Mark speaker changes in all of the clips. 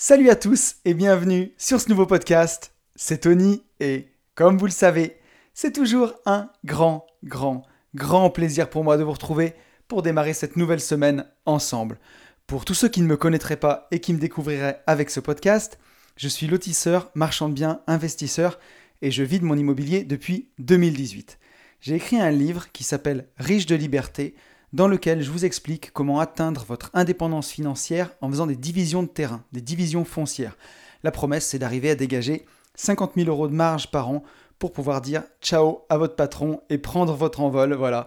Speaker 1: Salut à tous et bienvenue sur ce nouveau podcast. C'est Tony et comme vous le savez, c'est toujours un grand, grand, grand plaisir pour moi de vous retrouver pour démarrer cette nouvelle semaine ensemble. Pour tous ceux qui ne me connaîtraient pas et qui me découvriraient avec ce podcast, je suis lotisseur, marchand de biens, investisseur et je vis de mon immobilier depuis 2018. J'ai écrit un livre qui s'appelle Riche de liberté dans lequel je vous explique comment atteindre votre indépendance financière en faisant des divisions de terrain, des divisions foncières. La promesse, c'est d'arriver à dégager 50 000 euros de marge par an pour pouvoir dire ciao à votre patron et prendre votre envol, voilà,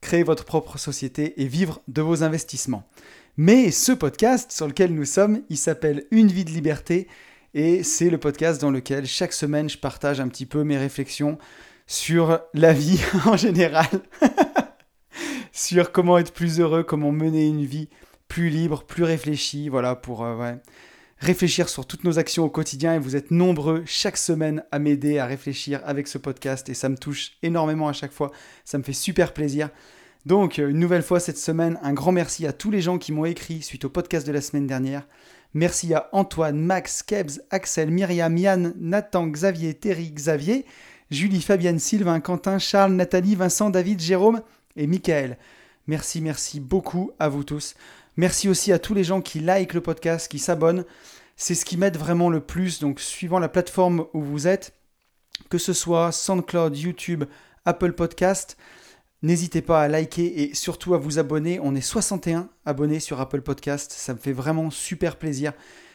Speaker 1: créer votre propre société et vivre de vos investissements. Mais ce podcast sur lequel nous sommes, il s'appelle Une vie de liberté et c'est le podcast dans lequel chaque semaine je partage un petit peu mes réflexions sur la vie en général. sur comment être plus heureux, comment mener une vie plus libre, plus réfléchie, voilà, pour euh, réfléchir sur toutes nos actions au quotidien. Et vous êtes nombreux chaque semaine à m'aider à réfléchir avec ce podcast et ça me touche énormément à chaque fois. Ça me fait super plaisir. Donc, euh, une nouvelle fois cette semaine, un grand merci à tous les gens qui m'ont écrit suite au podcast de la semaine dernière. Merci à Antoine, Max, Kebs, Axel, Myriam, Yann, Nathan, Xavier, Terry, Xavier, Julie, Fabienne, Sylvain, Quentin, Charles, Nathalie, Vincent, David, Jérôme et Michael. Merci, merci beaucoup à vous tous. Merci aussi à tous les gens qui like le podcast, qui s'abonnent. C'est ce qui m'aide vraiment le plus. Donc, suivant la plateforme où vous êtes, que ce soit SoundCloud, YouTube, Apple Podcast, n'hésitez pas à liker et surtout à vous abonner. On est 61 abonnés sur Apple Podcast. Ça me fait vraiment super plaisir.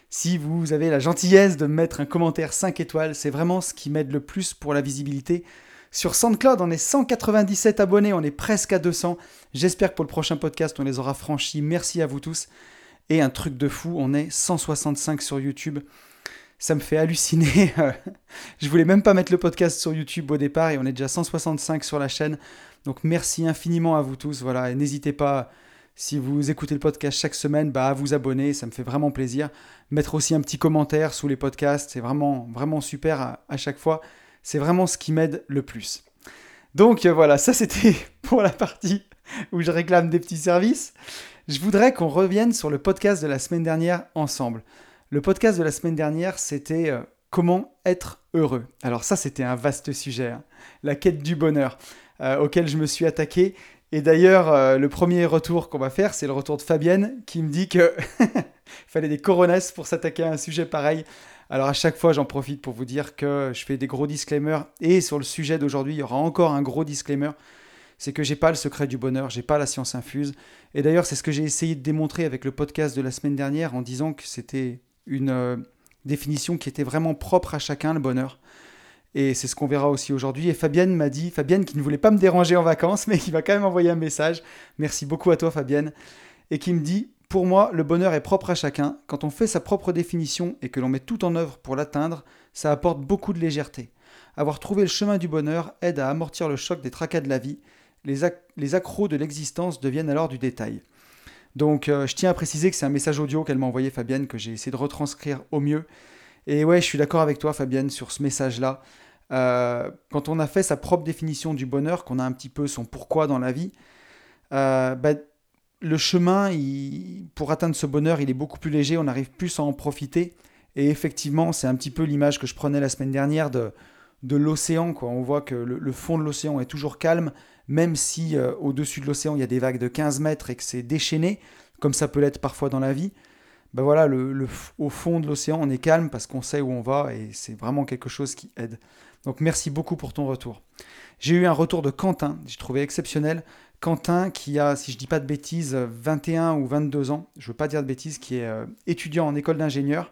Speaker 1: Si vous avez la gentillesse de mettre un commentaire 5 étoiles, c'est vraiment ce qui m'aide le plus pour la visibilité. Sur SoundCloud, on est 197 abonnés, on est presque à 200. J'espère que pour le prochain podcast, on les aura franchis. Merci à vous tous. Et un truc de fou, on est 165 sur YouTube. Ça me fait halluciner. Je voulais même pas mettre le podcast sur YouTube au départ et on est déjà 165 sur la chaîne. Donc merci infiniment à vous tous. Voilà, n'hésitez pas si vous écoutez le podcast chaque semaine, bah, à vous abonner, ça me fait vraiment plaisir. Mettre aussi un petit commentaire sous les podcasts, c'est vraiment, vraiment super à chaque fois. C'est vraiment ce qui m'aide le plus. Donc euh, voilà, ça c'était pour la partie où je réclame des petits services. Je voudrais qu'on revienne sur le podcast de la semaine dernière ensemble. Le podcast de la semaine dernière, c'était euh, comment être heureux. Alors ça, c'était un vaste sujet, hein. la quête du bonheur, euh, auquel je me suis attaqué. Et d'ailleurs, le premier retour qu'on va faire, c'est le retour de Fabienne qui me dit que fallait des coronesses pour s'attaquer à un sujet pareil. Alors à chaque fois, j'en profite pour vous dire que je fais des gros disclaimers. Et sur le sujet d'aujourd'hui, il y aura encore un gros disclaimer. C'est que j'ai pas le secret du bonheur, j'ai pas la science infuse. Et d'ailleurs, c'est ce que j'ai essayé de démontrer avec le podcast de la semaine dernière en disant que c'était une euh, définition qui était vraiment propre à chacun, le bonheur. Et c'est ce qu'on verra aussi aujourd'hui. Et Fabienne m'a dit, Fabienne qui ne voulait pas me déranger en vacances, mais qui va quand même envoyer un message. Merci beaucoup à toi, Fabienne. Et qui me dit, pour moi, le bonheur est propre à chacun. Quand on fait sa propre définition et que l'on met tout en œuvre pour l'atteindre, ça apporte beaucoup de légèreté. Avoir trouvé le chemin du bonheur aide à amortir le choc des tracas de la vie. Les, accros de l'existence deviennent alors du détail. Donc euh, je tiens à préciser que c'est un message audio qu'elle m'a envoyé Fabienne, que j'ai essayé de retranscrire au mieux. Et ouais, je suis d'accord avec toi Fabienne sur ce message-là. Euh, quand on a fait sa propre définition du bonheur, qu'on a un petit peu son pourquoi dans la vie, euh, bah, le chemin, pour atteindre ce bonheur, il est beaucoup plus léger, on arrive plus à en profiter. Et effectivement, c'est un petit peu l'image que je prenais la semaine dernière de, de l'océan. On voit que le, fond de l'océan est toujours calme, même si euh, au-dessus de l'océan, il y a des vagues de 15 mètres et que c'est déchaîné, comme ça peut l'être parfois dans la vie. Ben voilà, au fond de l'océan, on est calme parce qu'on sait où on va et c'est vraiment quelque chose qui aide. Donc merci beaucoup pour ton retour. J'ai eu un retour de Quentin, j'ai trouvé exceptionnel. Quentin qui a, si je ne dis pas de bêtises, 21 ou 22 ans, je ne veux pas dire de bêtises, qui est euh, étudiant en école d'ingénieur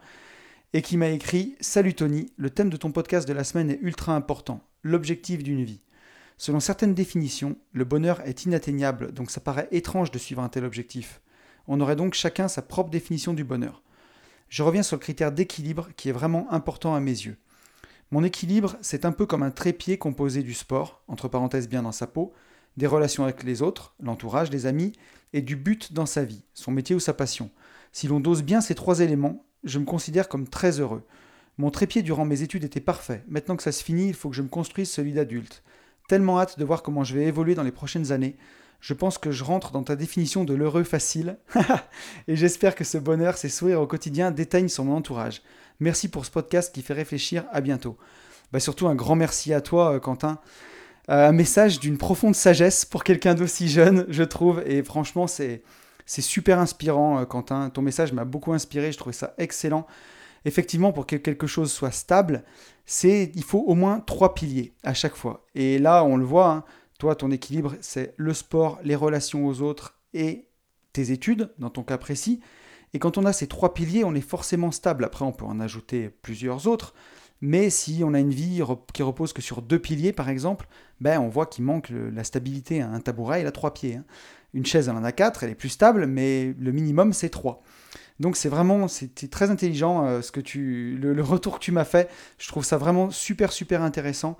Speaker 1: et qui m'a écrit Salut Tony, le thème de ton podcast de la semaine est ultra important, l'objectif d'une vie. Selon certaines définitions, le bonheur est inatteignable, donc ça paraît étrange de suivre un tel objectif. On aurait donc chacun sa propre définition du bonheur. Je reviens sur le critère d'équilibre qui est vraiment important à mes yeux. Mon équilibre, c'est un peu comme un trépied composé du sport, entre parenthèses bien dans sa peau, des relations avec les autres, l'entourage, les amis, et du but dans sa vie, son métier ou sa passion. Si l'on dose bien ces trois éléments, je me considère comme très heureux. Mon trépied durant mes études était parfait. Maintenant que ça se finit, il faut que je me construise celui d'adulte. Tellement hâte de voir comment je vais évoluer dans les prochaines années. Je pense que je rentre dans ta définition de l'heureux facile. et j'espère que ce bonheur, ces sourires au quotidien déteignent sur mon entourage. Merci pour ce podcast qui fait réfléchir. À bientôt. Bah, surtout un grand merci à toi, euh, Quentin. Un message d'une profonde sagesse pour quelqu'un d'aussi jeune, je trouve. Et franchement, c'est, c'est super inspirant, euh, Quentin. Ton message m'a beaucoup inspiré. Je trouvais ça excellent. Effectivement, pour que quelque chose soit stable, c'est il faut au moins trois piliers à chaque fois. Et là, on le voit. Hein, toi, ton équilibre, c'est le sport, les relations aux autres et tes études, dans ton cas précis. Et quand on a ces trois piliers, on est forcément stable. Après, on peut en ajouter plusieurs autres. Mais si on a une vie qui repose que sur deux piliers, par exemple, ben on voit qu'il manque la stabilité. Un tabouret, il a trois pieds. Hein. Une chaise, elle en a quatre, elle est plus stable, mais le minimum, c'est trois. Donc c'est vraiment, c'était très intelligent euh, ce que tu, le, retour que tu m'as fait. Je trouve ça vraiment super, super intéressant.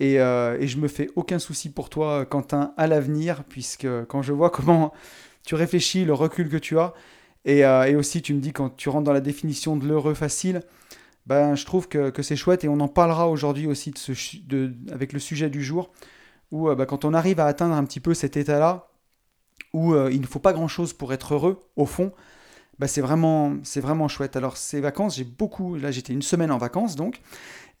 Speaker 1: Et, euh, et, je me fais aucun souci pour toi, Quentin, à l'avenir, puisque quand je vois comment tu réfléchis, le recul que tu as, et, euh, et aussi tu me dis quand tu rentres dans la définition de l'heureux facile, ben, je trouve que, c'est chouette et on en parlera aujourd'hui aussi avec le sujet du jour, où euh, ben, quand on arrive à atteindre un petit peu cet état-là, où euh, il ne faut pas grand-chose pour être heureux, au fond, ben, c'est vraiment, vraiment chouette. Alors ces vacances, j'ai beaucoup, là j'étais une semaine en vacances donc,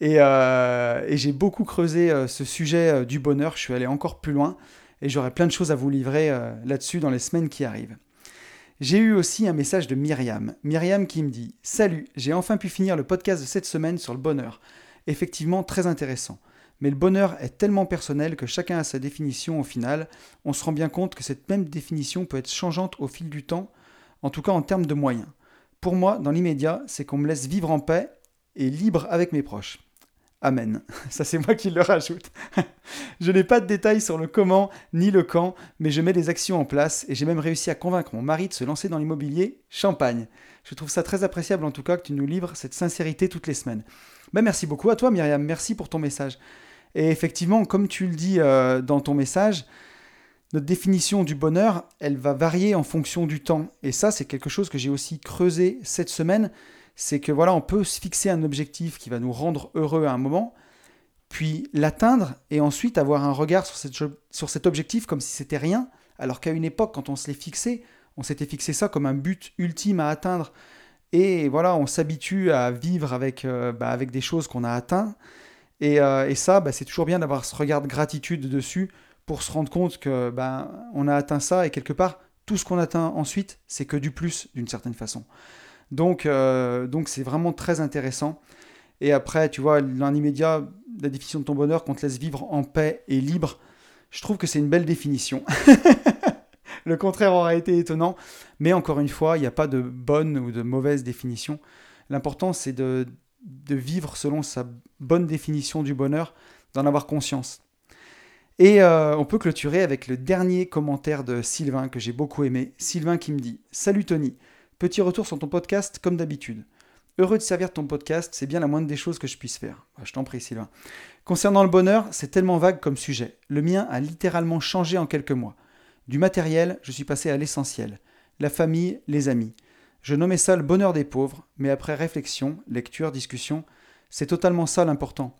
Speaker 1: et, euh, et j'ai beaucoup creusé ce sujet du bonheur, je suis allé encore plus loin, et j'aurai plein de choses à vous livrer là-dessus dans les semaines qui arrivent. J'ai eu aussi un message de Myriam. Myriam qui me dit Salut, j'ai enfin pu finir le podcast de cette semaine sur le bonheur. Effectivement, très intéressant. Mais le bonheur est tellement personnel que chacun a sa définition au final. On se rend bien compte que cette même définition peut être changeante au fil du temps, en tout cas en termes de moyens. Pour moi, dans l'immédiat, c'est qu'on me laisse vivre en paix et libre avec mes proches. Amen. Ça, c'est moi qui le rajoute. je n'ai pas de détails sur le comment ni le quand, mais je mets des actions en place et j'ai même réussi à convaincre mon mari de se lancer dans l'immobilier champagne. Je trouve ça très appréciable en tout cas que tu nous livres cette sincérité toutes les semaines. Ben, merci beaucoup à toi Myriam, merci pour ton message. Et effectivement, comme tu le dis euh, dans ton message, notre définition du bonheur, elle va varier en fonction du temps. Et ça, c'est quelque chose que j'ai aussi creusé cette semaine c'est que voilà, on peut se fixer un objectif qui va nous rendre heureux à un moment, puis l'atteindre et ensuite avoir un regard sur, sur cet objectif comme si c'était rien, alors qu'à une époque, quand on se l'est fixé, on s'était fixé ça comme un but ultime à atteindre. Et voilà, on s'habitue à vivre avec, euh, bah, avec des choses qu'on a atteintes. Et, euh, et ça, bah, c'est toujours bien d'avoir ce regard de gratitude dessus pour se rendre compte que bah, on a atteint ça et quelque part, tout ce qu'on atteint ensuite, c'est que du plus d'une certaine façon. Donc, euh, donc c'est vraiment très intéressant. Et après, tu vois, dans l'immédiat, la définition de ton bonheur qu'on te laisse vivre en paix et libre, je trouve que c'est une belle définition. Le contraire aurait été étonnant, mais encore une fois, il n'y a pas de bonne ou de mauvaise définition. L'important, c'est de, de vivre selon sa bonne définition du bonheur, d'en avoir conscience. Et euh, on peut clôturer avec le dernier commentaire de Sylvain que j'ai beaucoup aimé. Sylvain qui me dit Salut Tony, Petit retour sur ton podcast comme d'habitude. Heureux de servir ton podcast, c'est bien la moindre des choses que je puisse faire. Bah, je t'en prie, Sylvain. Concernant le bonheur, c'est tellement vague comme sujet. Le mien a littéralement changé en quelques mois. Du matériel, je suis passé à l'essentiel. La famille, les amis. Je nommais ça le bonheur des pauvres, mais après réflexion, lecture, discussion, c'est totalement ça l'important.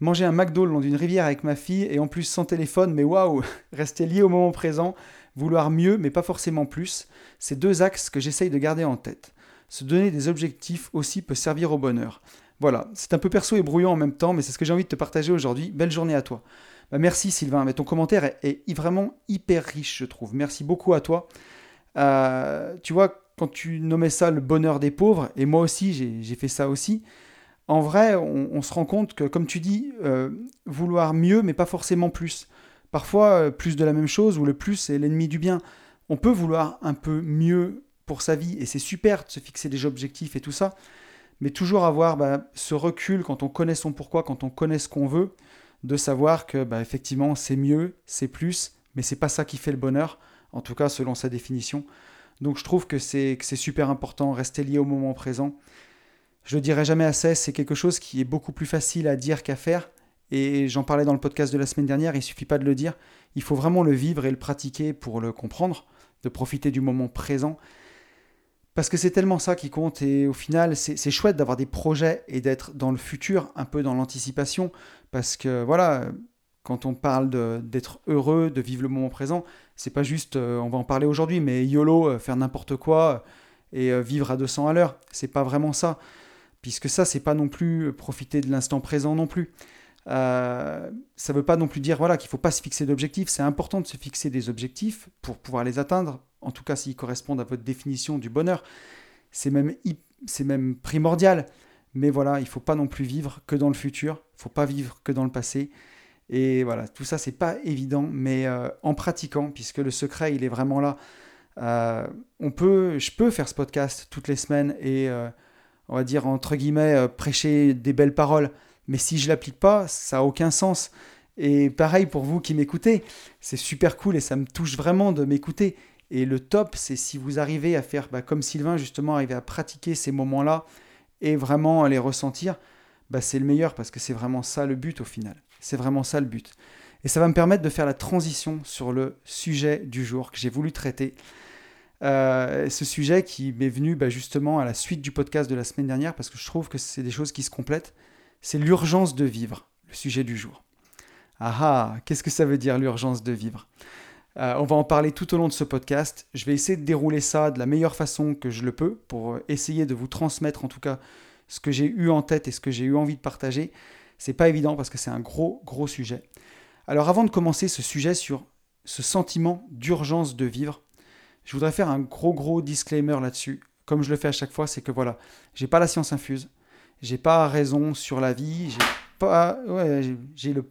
Speaker 1: Manger un McDo le long d'une rivière avec ma fille et en plus sans téléphone, mais waouh Rester lié au moment présent, vouloir mieux mais pas forcément plus, c'est deux axes que j'essaye de garder en tête. Se donner des objectifs aussi peut servir au bonheur. Voilà, c'est un peu perso et brouillon en même temps, mais c'est ce que j'ai envie de te partager aujourd'hui. Belle journée à toi. Bah, merci Sylvain, mais ton commentaire est, vraiment hyper riche, je trouve. Merci beaucoup à toi. Euh, tu vois, quand tu nommais ça le bonheur des pauvres, et moi aussi j'ai fait ça aussi, en vrai, on, se rend compte que, comme tu dis, euh, vouloir mieux, mais pas forcément plus. Parfois, euh, plus de la même chose, ou le plus est l'ennemi du bien. On peut vouloir un peu mieux pour sa vie, et c'est super de se fixer des objectifs et tout ça, mais toujours avoir bah, ce recul quand on connaît son pourquoi, quand on connaît ce qu'on veut, de savoir que bah, effectivement c'est mieux, c'est plus, mais c'est pas ça qui fait le bonheur, en tout cas selon sa définition. Donc je trouve que c'est super important, rester lié au moment présent. Je le dirai jamais assez, c'est quelque chose qui est beaucoup plus facile à dire qu'à faire, et j'en parlais dans le podcast de la semaine dernière, il suffit pas de le dire, il faut vraiment le vivre et le pratiquer pour le comprendre, de profiter du moment présent. Parce que c'est tellement ça qui compte et au final, c'est chouette d'avoir des projets et d'être dans le futur, un peu dans l'anticipation. Parce que voilà, quand on parle d'être heureux, de vivre le moment présent, c'est pas juste, euh, on va en parler aujourd'hui, mais YOLO, euh, faire n'importe quoi et vivre à 200 à l'heure. C'est pas vraiment ça. Puisque ça, c'est pas non plus profiter de l'instant présent non plus. Euh, ça veut pas non plus dire voilà, qu'il faut pas se fixer d'objectifs. C'est important de se fixer des objectifs pour pouvoir les atteindre, en tout cas s'ils correspondent à votre définition du bonheur. C'est même, c'est primordial. Mais voilà, il faut pas non plus vivre que dans le futur, il faut pas vivre que dans le passé. Et voilà, tout ça, c'est pas évident, mais euh, en pratiquant, puisque le secret, il est vraiment là. Euh, on peut, je peux faire ce podcast toutes les semaines et, on va dire, entre guillemets, prêcher des belles paroles. Mais si je l'applique pas, ça n'a aucun sens. Et pareil pour vous qui m'écoutez, c'est super cool et ça me touche vraiment de m'écouter. Et le top, c'est si vous arrivez à faire bah, comme Sylvain, justement, arriver à pratiquer ces moments-là et vraiment à les ressentir, bah, c'est le meilleur parce que c'est vraiment ça le but au final. C'est vraiment ça le but. Et ça va me permettre de faire la transition sur le sujet du jour que j'ai voulu traiter. Euh, ce sujet qui m'est venu bah, justement à la suite du podcast de la semaine dernière parce que je trouve que c'est des choses qui se complètent. C'est l'urgence de vivre, le sujet du jour. Ah ah, qu'est-ce que ça veut dire l'urgence de vivre? Euh, On va en parler tout au long de ce podcast. Je vais essayer de dérouler ça de la meilleure façon que je le peux pour essayer de vous transmettre en tout cas ce que j'ai eu en tête et ce que j'ai eu envie de partager. C'est pas évident parce que c'est un gros, gros sujet. Alors avant de commencer ce sujet sur ce sentiment d'urgence de vivre, je voudrais faire un gros, gros disclaimer là-dessus. Comme je le fais à chaque fois, c'est que voilà, j'ai pas la science infuse, j'ai pas raison sur la vie, j'ai pas, ouais, j'ai le,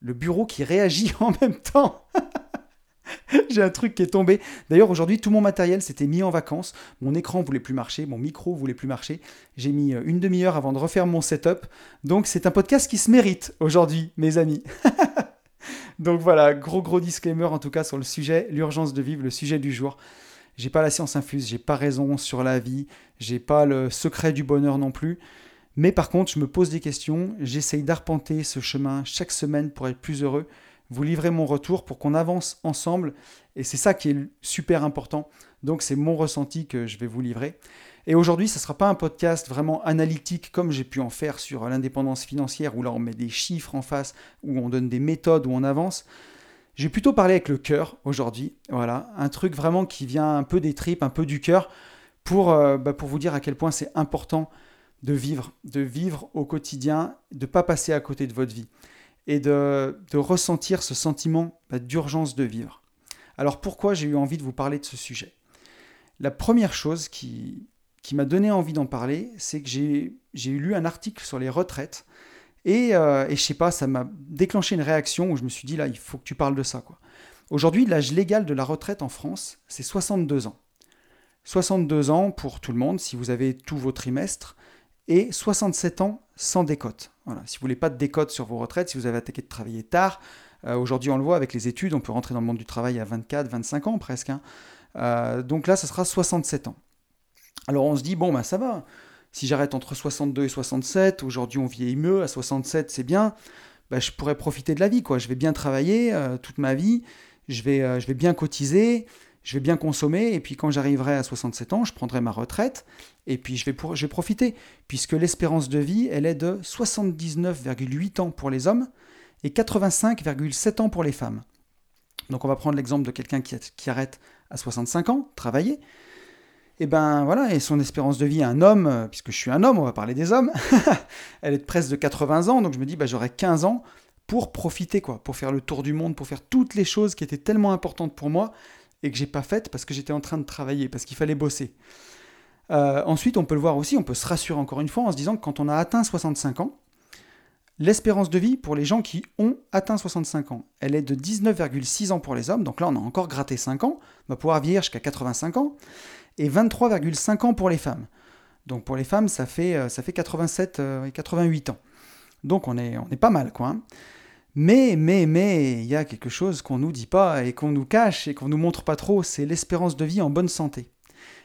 Speaker 1: le, bureau qui réagit en même temps. J'ai un truc qui est tombé. D'ailleurs, aujourd'hui, tout mon matériel s'était mis en vacances. Mon écran voulait plus marcher, mon micro voulait plus marcher. J'ai mis euh, une demi-heure avant de refaire mon setup. Donc, c'est un podcast qui se mérite aujourd'hui, mes amis. Donc voilà, gros gros disclaimer en tout cas sur le sujet, l'urgence de vivre, le sujet du jour. J'ai pas la science infuse, j'ai pas raison sur la vie, j'ai pas le secret du bonheur non plus. Mais par contre, je me pose des questions, j'essaye d'arpenter ce chemin chaque semaine pour être plus heureux vous livrez mon retour pour qu'on avance ensemble. Et c'est ça qui est super important. Donc c'est mon ressenti que je vais vous livrer. Et aujourd'hui, ce ne sera pas un podcast vraiment analytique comme j'ai pu en faire sur l'indépendance financière, où là on met des chiffres en face, où on donne des méthodes, où on avance. J'ai plutôt parlé avec le cœur aujourd'hui. Voilà, un truc vraiment qui vient un peu des tripes, un peu du cœur, pour, euh, bah, vous dire à quel point c'est important de vivre, de vivre au quotidien, de ne pas passer à côté de votre vie et de, ressentir ce sentiment bah, d'urgence de vivre. Alors pourquoi j'ai eu envie de vous parler de ce sujet? La première chose qui, qui m'a donné envie d'en parler, c'est que j'ai lu un article sur les retraites et, euh, et je sais pas, ça m'a déclenché une réaction où je me suis dit là, il faut que tu parles de ça. quoi. Aujourd'hui, l'âge légal de la retraite en France, c'est 62 ans. 62 ans pour tout le monde si vous avez tous vos trimestres et 67 ans sans décote. Si vous voulez pas de décote sur vos retraites, si vous avez attaqué de travailler tard, euh, aujourd'hui on le voit avec les études, on peut rentrer dans le monde du travail à 24, 25 ans presque. Hein. Euh, donc là, ça sera 67 ans. Alors on se dit, bon, ben ça va. Si j'arrête entre 62 et 67, aujourd'hui on vieillit mieux, à 67 c'est bien, ben, je pourrais profiter de la vie. quoi. Je vais bien travailler euh, toute ma vie, je vais, je vais bien cotiser, je vais bien consommer, et puis quand j'arriverai à 67 ans, je prendrai ma retraite, et puis je je vais profiter, puisque l'espérance de vie, elle est de 79,8 ans pour les hommes et 85,7 ans pour les femmes. Donc on va prendre l'exemple de quelqu'un qui, qui, arrête à 65 ans, travailler, et ben voilà, et son espérance de vie, un homme, euh, puisque je suis un homme, on va parler des hommes, elle est de presque de 80 ans, donc je me dis, ben, j'aurai 15 ans pour profiter, quoi, pour faire le tour du monde, pour faire toutes les choses qui étaient tellement importantes pour moi, et que j'ai pas faite parce que j'étais en train de travailler, parce qu'il fallait bosser. Euh, ensuite, on peut le voir aussi, on peut se rassurer encore une fois en se disant que quand on a atteint 65 ans, l'espérance de vie pour les gens qui ont atteint 65 ans, elle est de 19,6 ans pour les hommes, donc là on a encore gratté 5 ans, on va pouvoir vieillir jusqu'à 85 ans, et 23,5 ans pour les femmes. Donc pour les femmes, ça fait, euh, ça fait 87 et 88 ans. Donc on est, pas mal, quoi. Hein. Mais, mais, mais, il y a quelque chose qu'on nous dit pas et qu'on nous cache et qu'on nous montre pas trop, c'est l'espérance de vie en bonne santé.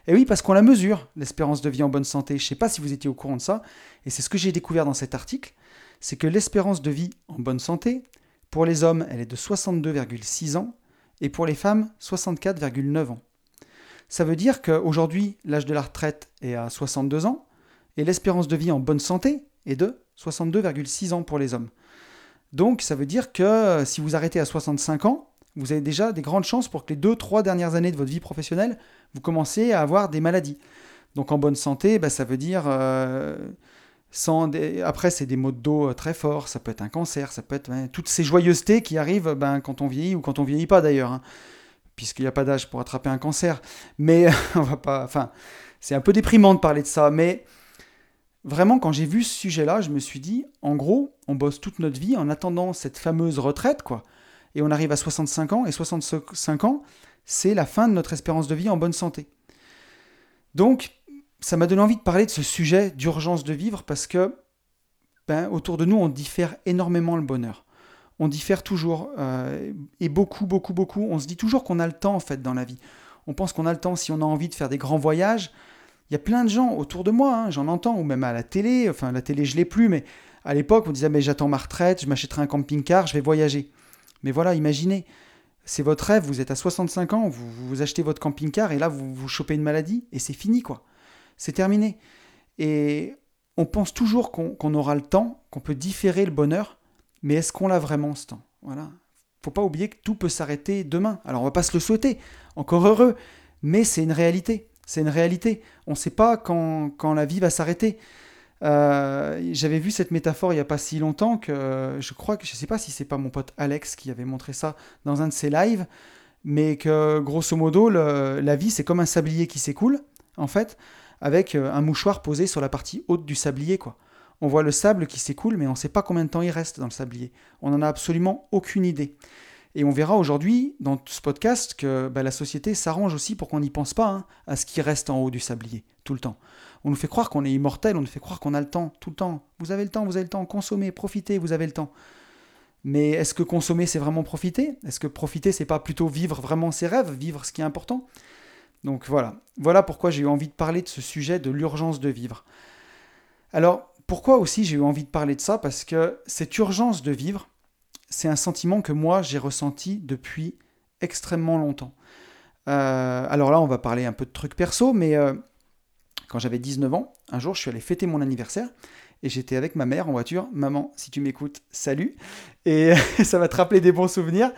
Speaker 1: Et oui, parce qu'on la mesure, l'espérance de vie en bonne santé. Je ne sais pas si vous étiez au courant de ça, et c'est ce que j'ai découvert dans cet article, c'est que l'espérance de vie en bonne santé, pour les hommes, elle est de 62,6 ans, et pour les femmes, 64,9 ans. Ça veut dire qu'aujourd'hui, l'âge de la retraite est à 62 ans, et l'espérance de vie en bonne santé est de 62,6 ans pour les hommes. Donc ça veut dire que si vous arrêtez à 65 ans, vous avez déjà des grandes chances pour que les deux, trois dernières années de votre vie professionnelle, vous commencez à avoir des maladies. Donc en bonne santé, bah, ça veut dire euh, sans après c'est des maux de dos euh, très forts, ça peut être un cancer, ça peut être toutes ces joyeusetés qui arrivent ben, quand on vieillit ou quand on vieillit pas d'ailleurs, hein, puisqu'il n'y a pas d'âge pour attraper un cancer. Mais on va pas, enfin c'est un peu déprimant de parler de ça, mais vraiment quand j'ai vu ce sujet-là, je me suis dit en gros on bosse toute notre vie en attendant cette fameuse retraite quoi et on arrive à 65 ans, et 65 ans, c'est la fin de notre espérance de vie en bonne santé. Donc, ça m'a donné envie de parler de ce sujet d'urgence de vivre parce que ben, autour de nous, on diffère énormément le bonheur. On diffère toujours, euh, et beaucoup, beaucoup, beaucoup. On se dit toujours qu'on a le temps, en fait, dans la vie. On pense qu'on a le temps si on a envie de faire des grands voyages. Il y a plein de gens autour de moi, hein, j'en entends, ou même à la télé. Enfin, la télé, je l'ai plus, mais à l'époque, on disait, mais j'attends ma retraite, je m'achèterai un camping-car, je vais voyager. Mais voilà, imaginez, c'est votre rêve, vous êtes à 65 ans, vous, achetez votre camping-car et là, vous, vous chopez une maladie et c'est fini, quoi. C'est terminé. Et on pense toujours qu'on aura le temps, qu'on peut différer le bonheur, mais est-ce qu'on l'a vraiment ce temps? Voilà. Faut pas oublier que tout peut s'arrêter demain. Alors on va pas se le souhaiter, encore heureux, mais c'est une réalité. C'est une réalité. On ne sait pas quand, la vie va s'arrêter. Euh, j'avais vu cette métaphore il n'y a pas si longtemps que je crois que je ne sais pas si c'est pas mon pote Alex qui avait montré ça dans un de ses lives, mais que grosso modo la vie c'est comme un sablier qui s'écoule en fait, avec euh, un mouchoir posé sur la partie haute du sablier quoi. On voit le sable qui s'écoule, mais on ne sait pas combien de temps il reste dans le sablier. On n'en a absolument aucune idée. Et on verra aujourd'hui dans ce podcast que bah, la société s'arrange aussi pour qu'on n'y pense pas hein, à ce qui reste en haut du sablier, tout le temps. On nous fait croire qu'on est immortel, on nous fait croire qu'on a le temps, tout le temps. Vous avez le temps, vous avez le temps, consommez, profitez, vous avez le temps. Mais est-ce que consommer, c'est vraiment profiter? Est-ce que profiter, c'est pas plutôt vivre vraiment ses rêves, vivre ce qui est important? Donc voilà. Voilà pourquoi j'ai eu envie de parler de ce sujet de l'urgence de vivre. Alors, pourquoi aussi j'ai eu envie de parler de ça? Parce que cette urgence de vivre, c'est un sentiment que moi j'ai ressenti depuis extrêmement longtemps. Euh, alors là, on va parler un peu de trucs perso, mais euh, quand j'avais 19 ans, un jour, je suis allé fêter mon anniversaire et j'étais avec ma mère en voiture. Maman, si tu m'écoutes, salut. Et ça va te rappeler des bons souvenirs.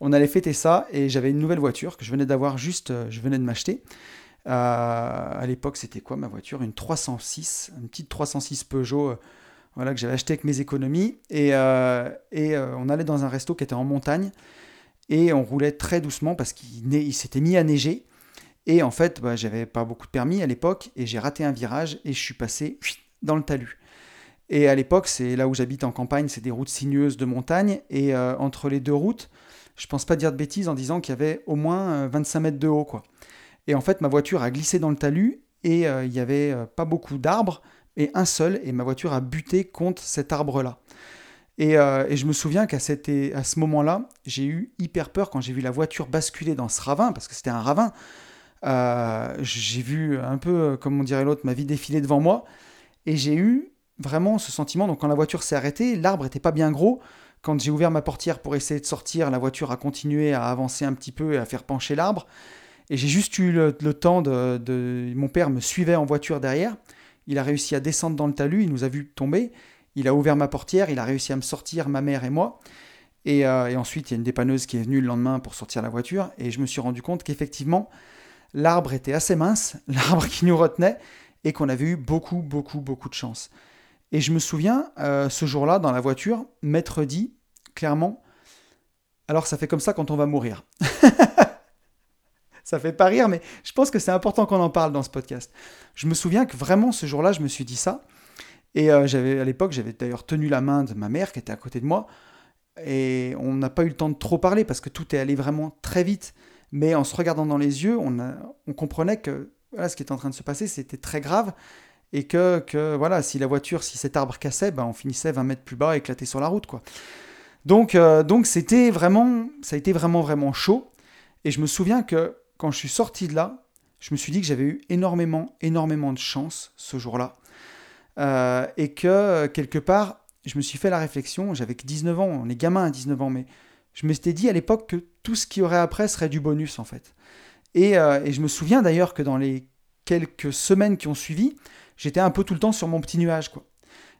Speaker 1: On allait fêter ça et j'avais une nouvelle voiture que je venais d'avoir juste, euh, je venais de m'acheter. À l'époque, c'était quoi ma voiture? Une 306, une petite 306 Peugeot voilà, que j'avais acheté avec mes économies. Et, euh, euh, on allait dans un resto qui était en montagne. Et on roulait très doucement parce qu'il s'était mis à neiger. Et en fait, bah, j'avais pas beaucoup de permis à l'époque. Et j'ai raté un virage et je suis passé dans le talus. Et à l'époque, c'est là où j'habite en campagne, c'est des routes sinueuses de montagne. Et euh, entre les deux routes, je pense pas dire de bêtises en disant qu'il y avait au moins 25 mètres de haut. quoi. Et en fait, ma voiture a glissé dans le talus et il n'y avait pas beaucoup d'arbres et un seul, et ma voiture a buté contre cet arbre-là. Et, euh, et, je me souviens qu'à à ce moment-là, j'ai eu hyper peur quand j'ai vu la voiture basculer dans ce ravin, parce que c'était un ravin. Euh, j'ai vu un peu, comme on dirait l'autre, ma vie défiler devant moi, et j'ai eu vraiment ce sentiment. Donc quand la voiture s'est arrêtée, l'arbre n'était pas bien gros. Quand j'ai ouvert ma portière pour essayer de sortir, la voiture a continué à avancer un petit peu et à faire pencher l'arbre. Et j'ai juste eu le, temps de, Mon père me suivait en voiture derrière. Il a réussi à descendre dans le talus, il nous a vu tomber. Il a ouvert ma portière, il a réussi à me sortir, ma mère et moi. Et, euh, ensuite, il y a une dépanneuse qui est venue le lendemain pour sortir la voiture. Et je me suis rendu compte qu'effectivement, l'arbre était assez mince, l'arbre qui nous retenait, et qu'on avait eu beaucoup, beaucoup, beaucoup de chance. Et je me souviens, euh, ce jour-là, dans la voiture, maître dit clairement, alors ça fait comme ça quand on va mourir. ça fait pas rire, mais je pense que c'est important qu'on en parle dans ce podcast. Je me souviens que vraiment ce jour-là, je me suis dit ça. Et euh, j'avais à l'époque, j'avais d'ailleurs tenu la main de ma mère qui était à côté de moi. Et on n'a pas eu le temps de trop parler parce que tout est allé vraiment très vite. Mais en se regardant dans les yeux, on, comprenait que ce qui était en train de se passer, c'était très grave. Et que, que, voilà, si la voiture, si cet arbre cassait, ben, on finissait 20 mètres plus bas, éclaté sur la route. quoi. Donc, euh, donc c'était vraiment, ça a été vraiment, vraiment chaud. Et je me souviens que quand je suis sorti de là, je me suis dit que j'avais eu énormément, énormément de chance ce jour-là. Euh, et que, quelque part, je me suis fait la réflexion, j'avais que 19 ans, on est gamin à 19 ans, mais je me suis dit à l'époque que tout ce qui aurait après serait du bonus, en fait. Et, euh, et je me souviens d'ailleurs que dans les quelques semaines qui ont suivi, j'étais un peu tout le temps sur mon petit nuage.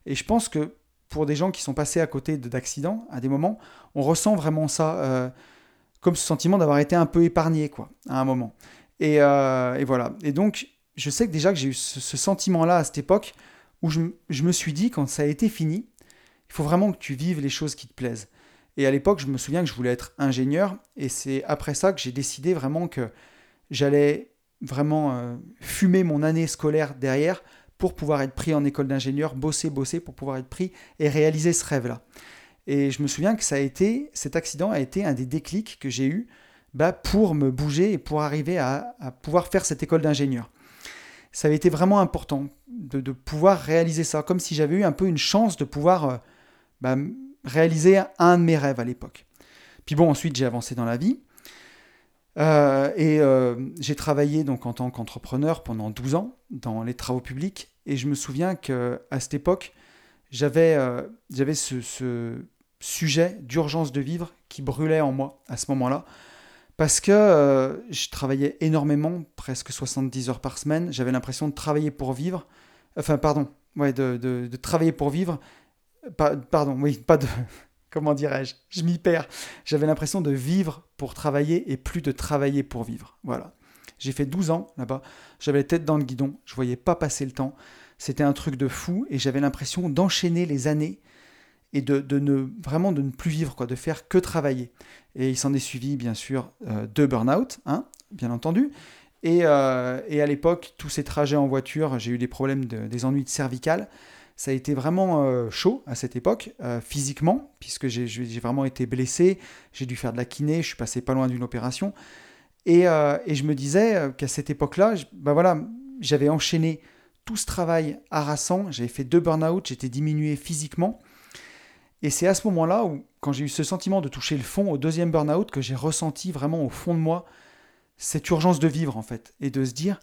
Speaker 1: Et je pense que pour des gens qui sont passés à côté d'accidents, à des moments, on ressent vraiment ça, euh, comme ce sentiment d'avoir été un peu épargné, quoi, à un moment. Et, et voilà. Et donc, je sais que déjà que j'ai eu ce, sentiment-là à cette époque où je, je, me suis dit, quand ça a été fini, il faut vraiment que tu vives les choses qui te plaisent. Et à l'époque, je me souviens que je voulais être ingénieur, et c'est après ça que j'ai décidé vraiment que j'allais vraiment euh, fumer mon année scolaire derrière pour pouvoir être pris en école d'ingénieur, bosser, bosser pour pouvoir être pris et réaliser ce rêve-là. Et je me souviens que ça a été, cet accident a été un des déclics que j'ai eu bah, pour me bouger et pour arriver à, pouvoir faire cette école d'ingénieur. Ça avait été vraiment important de, pouvoir réaliser ça, comme si j'avais eu un peu une chance de pouvoir euh, bah, réaliser un de mes rêves à l'époque. Puis bon, ensuite j'ai avancé dans la vie. Euh, et euh, j'ai travaillé donc en tant qu'entrepreneur pendant 12 ans dans les travaux publics. Et je me souviens qu'à cette époque, j'avais euh, j'avais ce, ce, sujet d'urgence de vivre qui brûlait en moi à ce moment-là. Parce que je travaillais énormément, presque 70 heures par semaine. J'avais l'impression de travailler pour vivre. Enfin, pardon, ouais, de, de, de travailler pour vivre. pardon, oui, pas de comment dirais-je, je m'y perds. J'avais l'impression de vivre pour travailler et plus de travailler pour vivre. Voilà. J'ai fait 12 ans là-bas, j'avais la tête dans le guidon, je voyais pas passer le temps. C'était un truc de fou et j'avais l'impression d'enchaîner les années et de, ne vraiment de ne plus vivre, quoi, de faire que travailler. Et il s'en est suivi, bien sûr, euh, deux burn-out, hein, bien entendu. Et, euh, et à l'époque, tous ces trajets en voiture, j'ai eu des problèmes, de, des ennuis de cervicales ça a été vraiment euh, chaud à cette époque, euh, physiquement, puisque j'ai vraiment été blessé, j'ai dû faire de la kiné, je suis passé pas loin d'une opération. Et, et, je me disais qu'à cette époque-là, bah voilà, j'avais enchaîné tout ce travail harassant, j'avais fait deux burn-out, j'étais diminué physiquement. Et c'est à ce moment-là où, quand j'ai eu ce sentiment de toucher le fond au deuxième burn-out, que j'ai ressenti vraiment au fond de moi cette urgence de vivre en fait, et de se dire,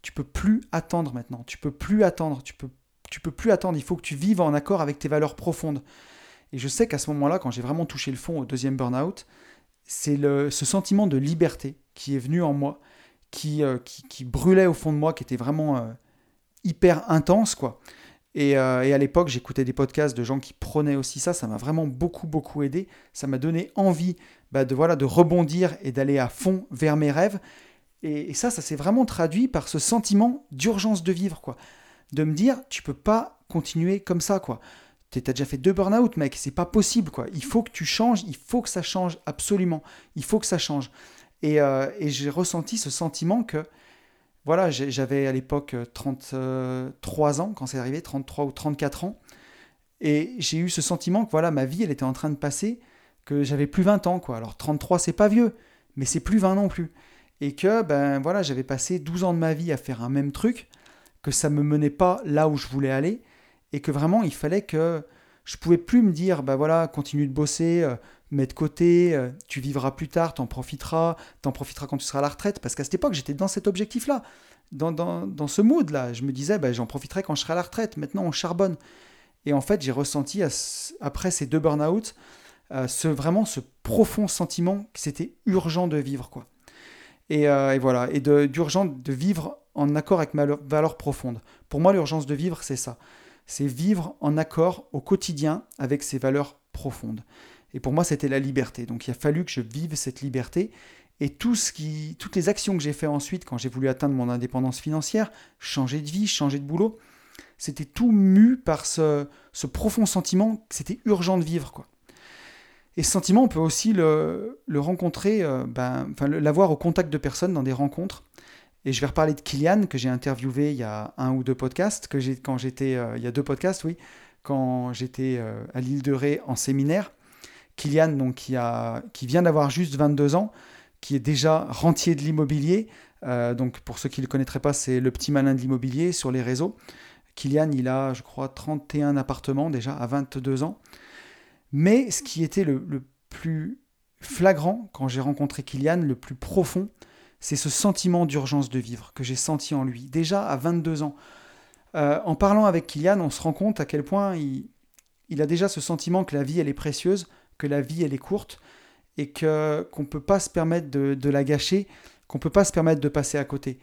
Speaker 1: tu peux plus attendre maintenant, tu peux plus attendre, tu peux tu peux plus attendre, il faut que tu vives en accord avec tes valeurs profondes. Et je sais qu'à ce moment-là, quand j'ai vraiment touché le fond au deuxième burn-out, c'est ce sentiment de liberté qui est venu en moi, qui, euh, qui, brûlait au fond de moi, qui était vraiment euh, hyper intense, quoi. Euh, et, à l'époque, j'écoutais des podcasts de gens qui prenaient aussi ça, ça m'a vraiment beaucoup, beaucoup aidé. Ça m'a donné envie bah, de, voilà, de rebondir et d'aller à fond vers mes rêves. Et, et ça, ça s'est vraiment traduit par ce sentiment d'urgence de vivre, quoi de me dire, tu peux pas continuer comme ça, quoi. Tu as déjà fait deux burn-out, mec, c'est pas possible, quoi. Il faut que tu changes, il faut que ça change, absolument. Il faut que ça change. Et, euh, j'ai ressenti ce sentiment que, voilà, j'avais à l'époque 33 euh, ans quand c'est arrivé, 33 ou 34 ans. Et j'ai eu ce sentiment que, voilà, ma vie, elle était en train de passer, que j'avais plus 20 ans, quoi. Alors 33, c'est pas vieux, mais c'est plus 20 non plus. Et que, ben voilà, j'avais passé 12 ans de ma vie à faire un même truc que ça me menait pas là où je voulais aller et que vraiment il fallait que je pouvais plus me dire bah voilà continue de bosser euh, mets de côté euh, tu vivras plus tard t'en profiteras t'en profiteras quand tu seras à la retraite parce qu'à cette époque j'étais dans cet objectif là dans, dans, ce mood là je me disais bah, j'en profiterai quand je serai à la retraite maintenant on charbonne et en fait j'ai ressenti après ces deux burn-out euh, ce vraiment ce profond sentiment que c'était urgent de vivre quoi et, et voilà et d'urgent de, de vivre en accord avec ma valeur profonde. Pour moi, l'urgence de vivre, c'est ça. C'est vivre en accord au quotidien avec ses valeurs profondes. Et pour moi, c'était la liberté. Donc il a fallu que je vive cette liberté. Et tout ce qui, toutes les actions que j'ai fait ensuite, quand j'ai voulu atteindre mon indépendance financière, changer de vie, changer de boulot, c'était tout mu par ce, profond sentiment que c'était urgent de vivre. Et ce sentiment, on peut aussi le, rencontrer, euh, ben, l'avoir au contact de personnes dans des rencontres. Et je vais reparler de Kylian, que j'ai interviewé il y a un ou deux podcasts, que j'ai, quand j'étais, euh, il y a deux podcasts, oui, quand j'étais euh, à l'île de Ré en séminaire. Kylian, donc, qui, a, qui vient d'avoir juste 22 ans, qui est déjà rentier de l'immobilier. Euh, donc, pour ceux qui ne le connaîtraient pas, c'est le petit malin de l'immobilier sur les réseaux. Kylian, il a, je crois, 31 appartements déjà à 22 ans. Mais ce qui était le, plus flagrant quand j'ai rencontré Kylian, le plus profond, c'est ce sentiment d'urgence de vivre que j'ai senti en lui, déjà à 22 ans. Euh, en parlant avec Kylian, on se rend compte à quel point il, a déjà ce sentiment que la vie, elle est précieuse, que la vie, elle est courte, et que qu'on ne peut pas se permettre de, la gâcher, qu'on ne peut pas se permettre de passer à côté.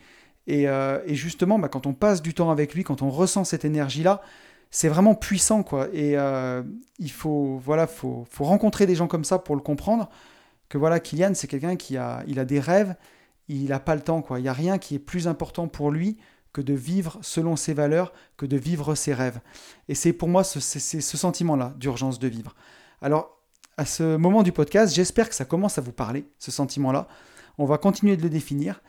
Speaker 1: Et, euh, justement, bah, quand on passe du temps avec lui, quand on ressent cette énergie-là, c'est vraiment puissant, quoi. Et il faut, voilà, faut, faut rencontrer des gens comme ça pour le comprendre. Que voilà, Kylian, c'est quelqu'un qui a, il a des rêves, il n'a pas le temps, quoi. Il n'y a rien qui est plus important pour lui que de vivre selon ses valeurs, que de vivre ses rêves. Et c'est pour moi ce, ce sentiment-là d'urgence de vivre. Alors, à ce moment du podcast, j'espère que ça commence à vous parler, ce sentiment-là. On va continuer de le définir.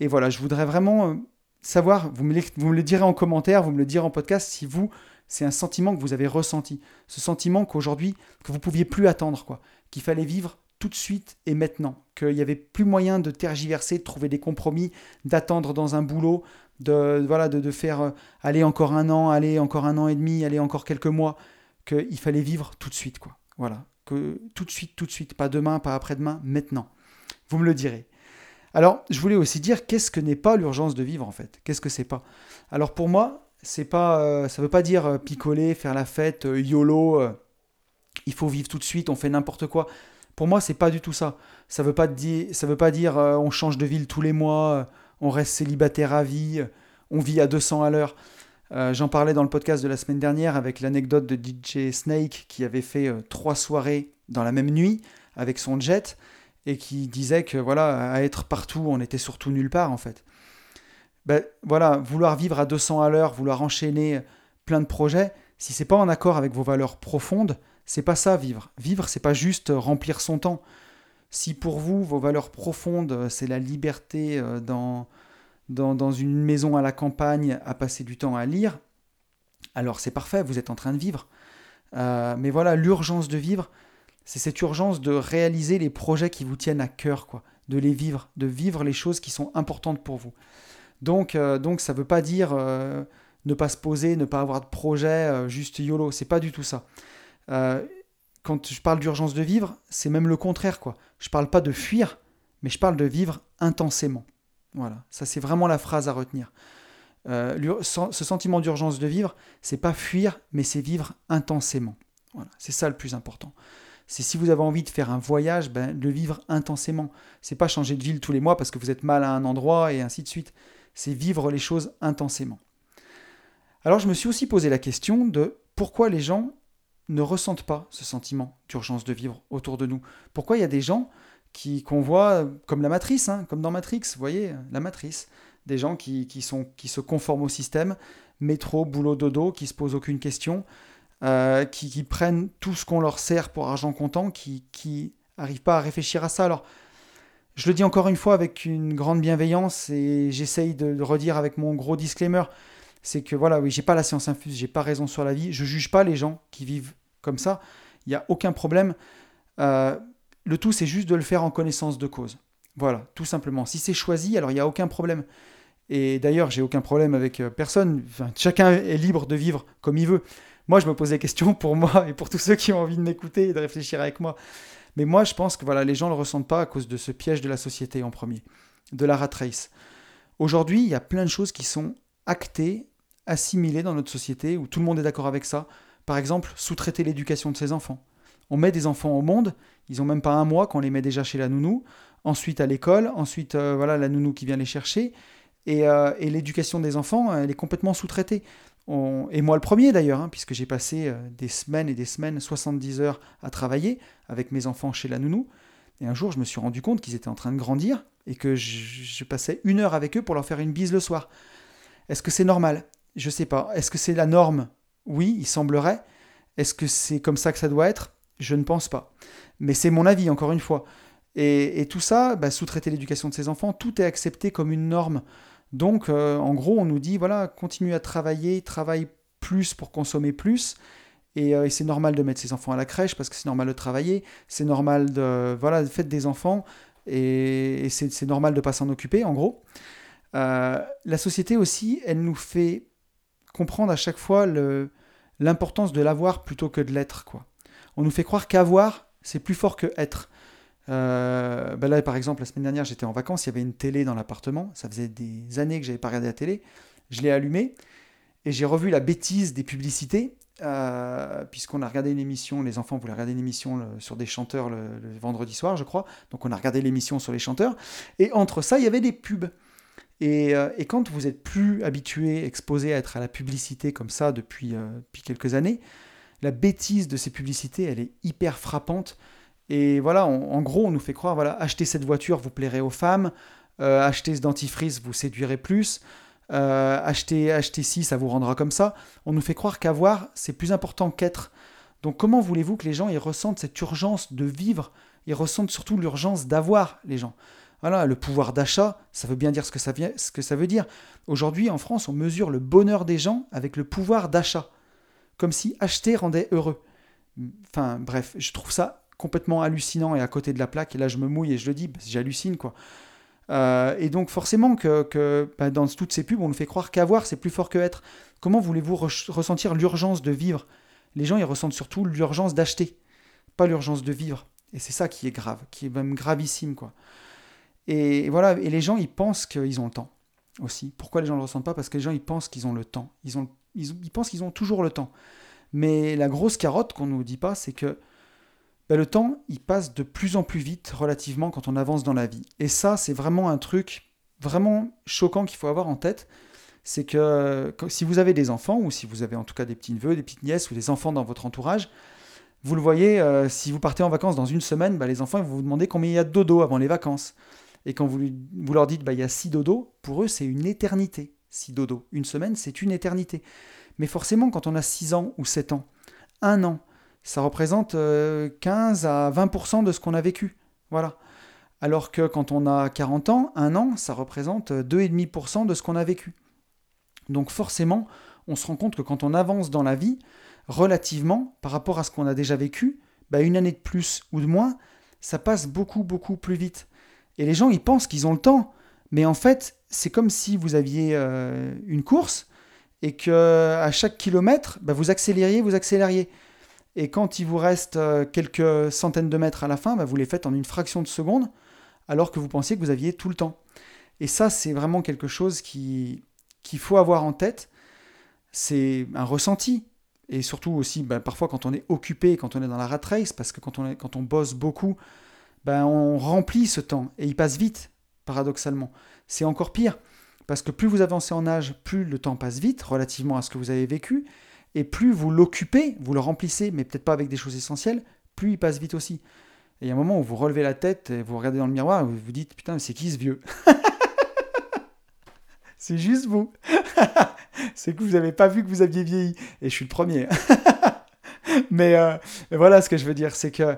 Speaker 1: Et voilà, je voudrais vraiment euh, savoir, vous me, le direz en commentaire, vous me le direz en podcast, si vous, c'est un sentiment que vous avez ressenti. Ce sentiment qu'aujourd'hui, que vous pouviez plus attendre, quoi. Qu'il fallait vivre tout de suite et maintenant. Qu'il n'y avait plus moyen de tergiverser, de trouver des compromis, d'attendre dans un boulot, de, voilà, de, faire euh, aller encore un an, aller encore un an et demi, aller encore quelques mois, qu'il fallait vivre tout de suite, quoi. Voilà, que tout de suite, tout de suite, pas demain, pas après-demain, maintenant. Vous me le direz. Alors, je voulais aussi dire qu'est-ce que n'est pas l'urgence de vivre en fait? Qu'est-ce que c'est pas? Alors pour moi, c'est pas, euh, ça veut pas dire euh, picoler, faire la fête, yolo. il faut vivre tout de suite, on fait n'importe quoi. Pour moi, c'est pas du tout ça. Ça veut pas dire, ça veut pas dire on change de ville tous les mois on reste célibataire à vie, on vit à 200 à l'heure. Euh, j'en parlais dans le podcast de la semaine dernière avec l'anecdote de DJ Snake qui avait fait euh, trois soirées dans la même nuit avec son jet et qui disait que voilà, à être partout, on était surtout nulle part en fait. Ben, voilà, vouloir vivre à 200 à l'heure, vouloir enchaîner plein de projets, si c'est pas en accord avec vos valeurs profondes, c'est pas ça vivre. Vivre, c'est pas juste remplir son temps. Si pour vous, vos valeurs profondes, euh, c'est la liberté euh, dans, une maison à la campagne, à passer du temps à lire, alors c'est parfait, vous êtes en train de vivre. Euh, mais voilà, l'urgence de vivre, c'est cette urgence de réaliser les projets qui vous tiennent à cœur, quoi, de les vivre, de vivre les choses qui sont importantes pour vous. Donc, donc ça ne veut pas dire ne pas se poser, ne pas avoir de projet, juste YOLO, c'est pas du tout ça quand je parle d'urgence de vivre, c'est même le contraire, quoi. Je parle pas de fuir, mais je parle de vivre intensément. Voilà, ça c'est vraiment la phrase à retenir. Euh, ce sentiment d'urgence de vivre, c'est pas fuir, mais c'est vivre intensément. Voilà, c'est ça le plus important. C'est si vous avez envie de faire un voyage, ben, le vivre intensément. C'est pas changer de ville tous les mois parce que vous êtes mal à un endroit et ainsi de suite. C'est vivre les choses intensément. Alors je me suis aussi posé la question de pourquoi les gens ne ressentent pas ce sentiment d'urgence de vivre autour de nous Pourquoi il y a des gens qui qu'on voit comme la matrice, hein, comme dans Matrix, vous voyez, la matrice, des gens qui, sont, qui se conforment au système, métro, boulot, dodo, qui se posent aucune question, euh, qui, prennent tout ce qu'on leur sert pour argent comptant, qui qui n'arrivent pas à réfléchir à ça. Alors, je le dis encore une fois avec une grande bienveillance et j'essaye de, de redire avec mon gros disclaimer, c'est que voilà, oui, j'ai pas la science infuse, j'ai pas raison sur la vie, je juge pas les gens qui vivent comme ça, il n'y a aucun problème. Euh, le tout, c'est juste de le faire en connaissance de cause. Voilà, tout simplement. Si c'est choisi, alors il n'y a aucun problème. Et d'ailleurs, j'ai aucun problème avec euh, personne. chacun est libre de vivre comme il veut. Moi, je me pose des questions pour moi et pour tous ceux qui ont envie de m'écouter et de réfléchir avec moi. Mais moi, je pense que voilà, les gens ne le ressentent pas à cause de ce piège de la société en premier, de la rat race. Aujourd'hui, il y a plein de choses qui sont actées, assimilées dans notre société, où tout le monde est d'accord avec ça. Par exemple, sous-traiter l'éducation de ses enfants. On met des enfants au monde, ils n'ont même pas un mois qu'on les met déjà chez la nounou, ensuite à l'école, ensuite euh, voilà la nounou qui vient les chercher, et, euh, l'éducation des enfants, elle est complètement sous-traitée. Et moi le premier d'ailleurs, hein, puisque j'ai passé euh, des semaines et des semaines, 70 heures à travailler avec mes enfants chez la nounou, et un jour je me suis rendu compte qu'ils étaient en train de grandir, et que je, passais une heure avec eux pour leur faire une bise le soir. Est-ce que c'est normal? Je sais pas. Est-ce que c'est la norme? Oui, il semblerait. Est-ce que c'est comme ça que ça doit être? Je ne pense pas. Mais c'est mon avis, encore une fois. Et, tout ça, bah, sous-traiter l'éducation de ses enfants, tout est accepté comme une norme. Donc, euh, en gros, on nous dit, voilà, continue à travailler, travaille plus pour consommer plus. Euh, et, c'est normal de mettre ses enfants à la crèche parce que c'est normal de travailler, c'est normal de... Voilà, faites des enfants et, c'est normal de ne pas s'en occuper, en gros. Euh, la société aussi, elle nous fait comprendre à chaque fois l'importance de l'avoir plutôt que de l'être. quoi. On nous fait croire qu'avoir, c'est plus fort que être. Euh, ben là, par exemple, la semaine dernière, j'étais en vacances, il y avait une télé dans l'appartement. Ça faisait des années que j'avais pas regardé la télé. Je l'ai allumée et j'ai revu la bêtise des publicités. Euh, puisqu'on a regardé une émission, les enfants voulaient regarder une émission sur des chanteurs le, vendredi soir, je crois. Donc on a regardé l'émission sur les chanteurs. Et entre ça, il y avait des pubs. Et, quand vous êtes plus habitué, exposé à être à la publicité comme ça depuis, depuis quelques années, la bêtise de ces publicités, elle est hyper frappante. Et voilà, en gros, on nous fait croire, voilà, achetez cette voiture, vous plairez aux femmes, achetez ce dentifrice, vous séduirez plus, achetez, achetez ci, ça vous rendra comme ça. On nous fait croire qu'avoir, c'est plus important qu'être. Donc comment voulez-vous que les gens ils ressentent cette urgence de vivre? Ils ressentent surtout l'urgence d'avoir les gens. Voilà, le pouvoir d'achat, ça veut bien dire ce que ce que ça veut dire. Aujourd'hui, en France, on mesure le bonheur des gens avec le pouvoir d'achat. Comme si acheter rendait heureux. Enfin, bref, je trouve ça complètement hallucinant et à côté de la plaque. Et là, je me mouille et je le dis, j'hallucine, quoi. Euh, et donc, forcément, que, bah, dans toutes ces pubs, on nous fait croire qu'avoir, c'est plus fort que être. Comment voulez-vous ressentir l'urgence de vivre? Les gens, ils ressentent surtout l'urgence d'acheter, pas l'urgence de vivre. Et c'est ça qui est grave, qui est même gravissime, quoi. Et voilà, et les gens, ils pensent qu'ils ont le temps aussi. Pourquoi les gens ne le ressentent pas? Parce que les gens, ils pensent qu'ils ont le temps. Ils, ont, ils, pensent qu'ils ont toujours le temps. Mais la grosse carotte qu'on ne nous dit pas, c'est que ben, le temps, il passe de plus en plus vite relativement quand on avance dans la vie. Et ça, c'est vraiment un truc vraiment choquant qu'il faut avoir en tête. C'est que, si vous avez des enfants, ou si vous avez en tout cas des petits-neveux, des petites nièces, ou des enfants dans votre entourage, vous le voyez, euh, si vous partez en vacances dans une semaine, ben, les enfants vont vous demander combien il y a de dodo avant les vacances. Et quand vous, vous leur dites, bah, il y a 6 dodo, pour eux, c'est une éternité. 6 dodo. Une semaine, c'est une éternité. Mais forcément, quand on a 6 ans ou 7 ans, un an, ça représente 15 euh, à 20% de ce qu'on a vécu. Voilà. Alors que quand on a 40 ans, un an, ça représente 2,5% de ce qu'on a vécu. Donc forcément, on se rend compte que quand on avance dans la vie, relativement, par rapport à ce qu'on a déjà vécu, bah une année de plus ou de moins, ça passe beaucoup, beaucoup plus vite. Et les gens, ils pensent qu'ils ont le temps. Mais en fait, c'est comme si vous aviez euh, une course et que à chaque kilomètre, bah, vous accélériez, vous accélériez. Et quand il vous reste euh, quelques centaines de mètres à la fin, bah, vous les faites en une fraction de seconde, alors que vous pensiez que vous aviez tout le temps. Et ça, c'est vraiment quelque chose qu'il faut avoir en tête. C'est un ressenti. Et surtout aussi, bah, parfois quand on est occupé, quand on est dans la rat race, parce que quand on, quand on bosse beaucoup, on remplit ce temps et il passe vite, paradoxalement. C'est encore pire, parce que plus vous avancez en âge, plus le temps passe vite relativement à ce que vous avez vécu, et plus vous l'occupez, vous le remplissez, mais peut-être pas avec des choses essentielles, plus il passe vite aussi. Et il y a un moment où vous relevez la tête, et vous regardez dans le miroir, et vous vous dites, putain, c'est qui ce vieux? C'est juste vous. c'est que vous n'avez pas vu que vous aviez vieilli. Et je suis le premier. mais, euh, mais, voilà ce que je veux dire, c'est que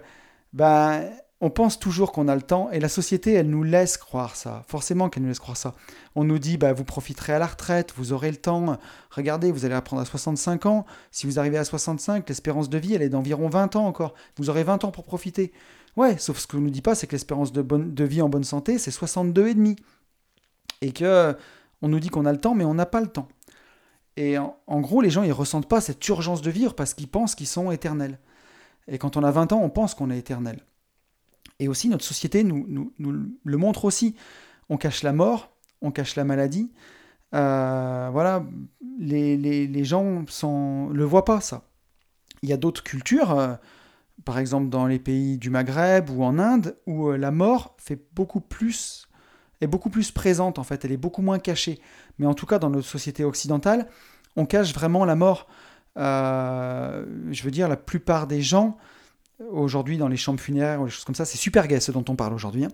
Speaker 1: ben, on pense toujours qu'on a le temps et la société, elle nous laisse croire ça. Forcément qu'elle nous laisse croire ça. On nous dit, bah, vous profiterez à la retraite, vous aurez le temps. Regardez, vous allez apprendre à 65 ans. Si vous arrivez à 65, l'espérance de vie, elle est d'environ 20 ans encore. Vous aurez 20 ans pour profiter. Ouais, sauf ce qu'on ne nous dit pas, c'est que l'espérance de, vie en bonne santé, c'est 62 et demi. Et que on nous dit qu'on a le temps, mais on n'a pas le temps. Et en, en, gros, les gens, ils ressentent pas cette urgence de vivre parce qu'ils pensent qu'ils sont éternels. Et quand on a 20 ans, on pense qu'on est éternel. Et aussi, notre société nous, nous, le montre aussi. On cache la mort, on cache la maladie. Euh, voilà, les, gens ne le voient pas, ça. Il y a d'autres cultures, euh, par exemple dans les pays du Maghreb ou en Inde, où euh, la mort fait beaucoup plus, est beaucoup plus présente, en fait, elle est beaucoup moins cachée. Mais en tout cas, dans notre société occidentale, on cache vraiment la mort. je veux dire, la plupart des gens aujourd'hui dans les chambres funéraires ou des choses comme ça. C'est super gay ce dont on parle aujourd'hui. Hein.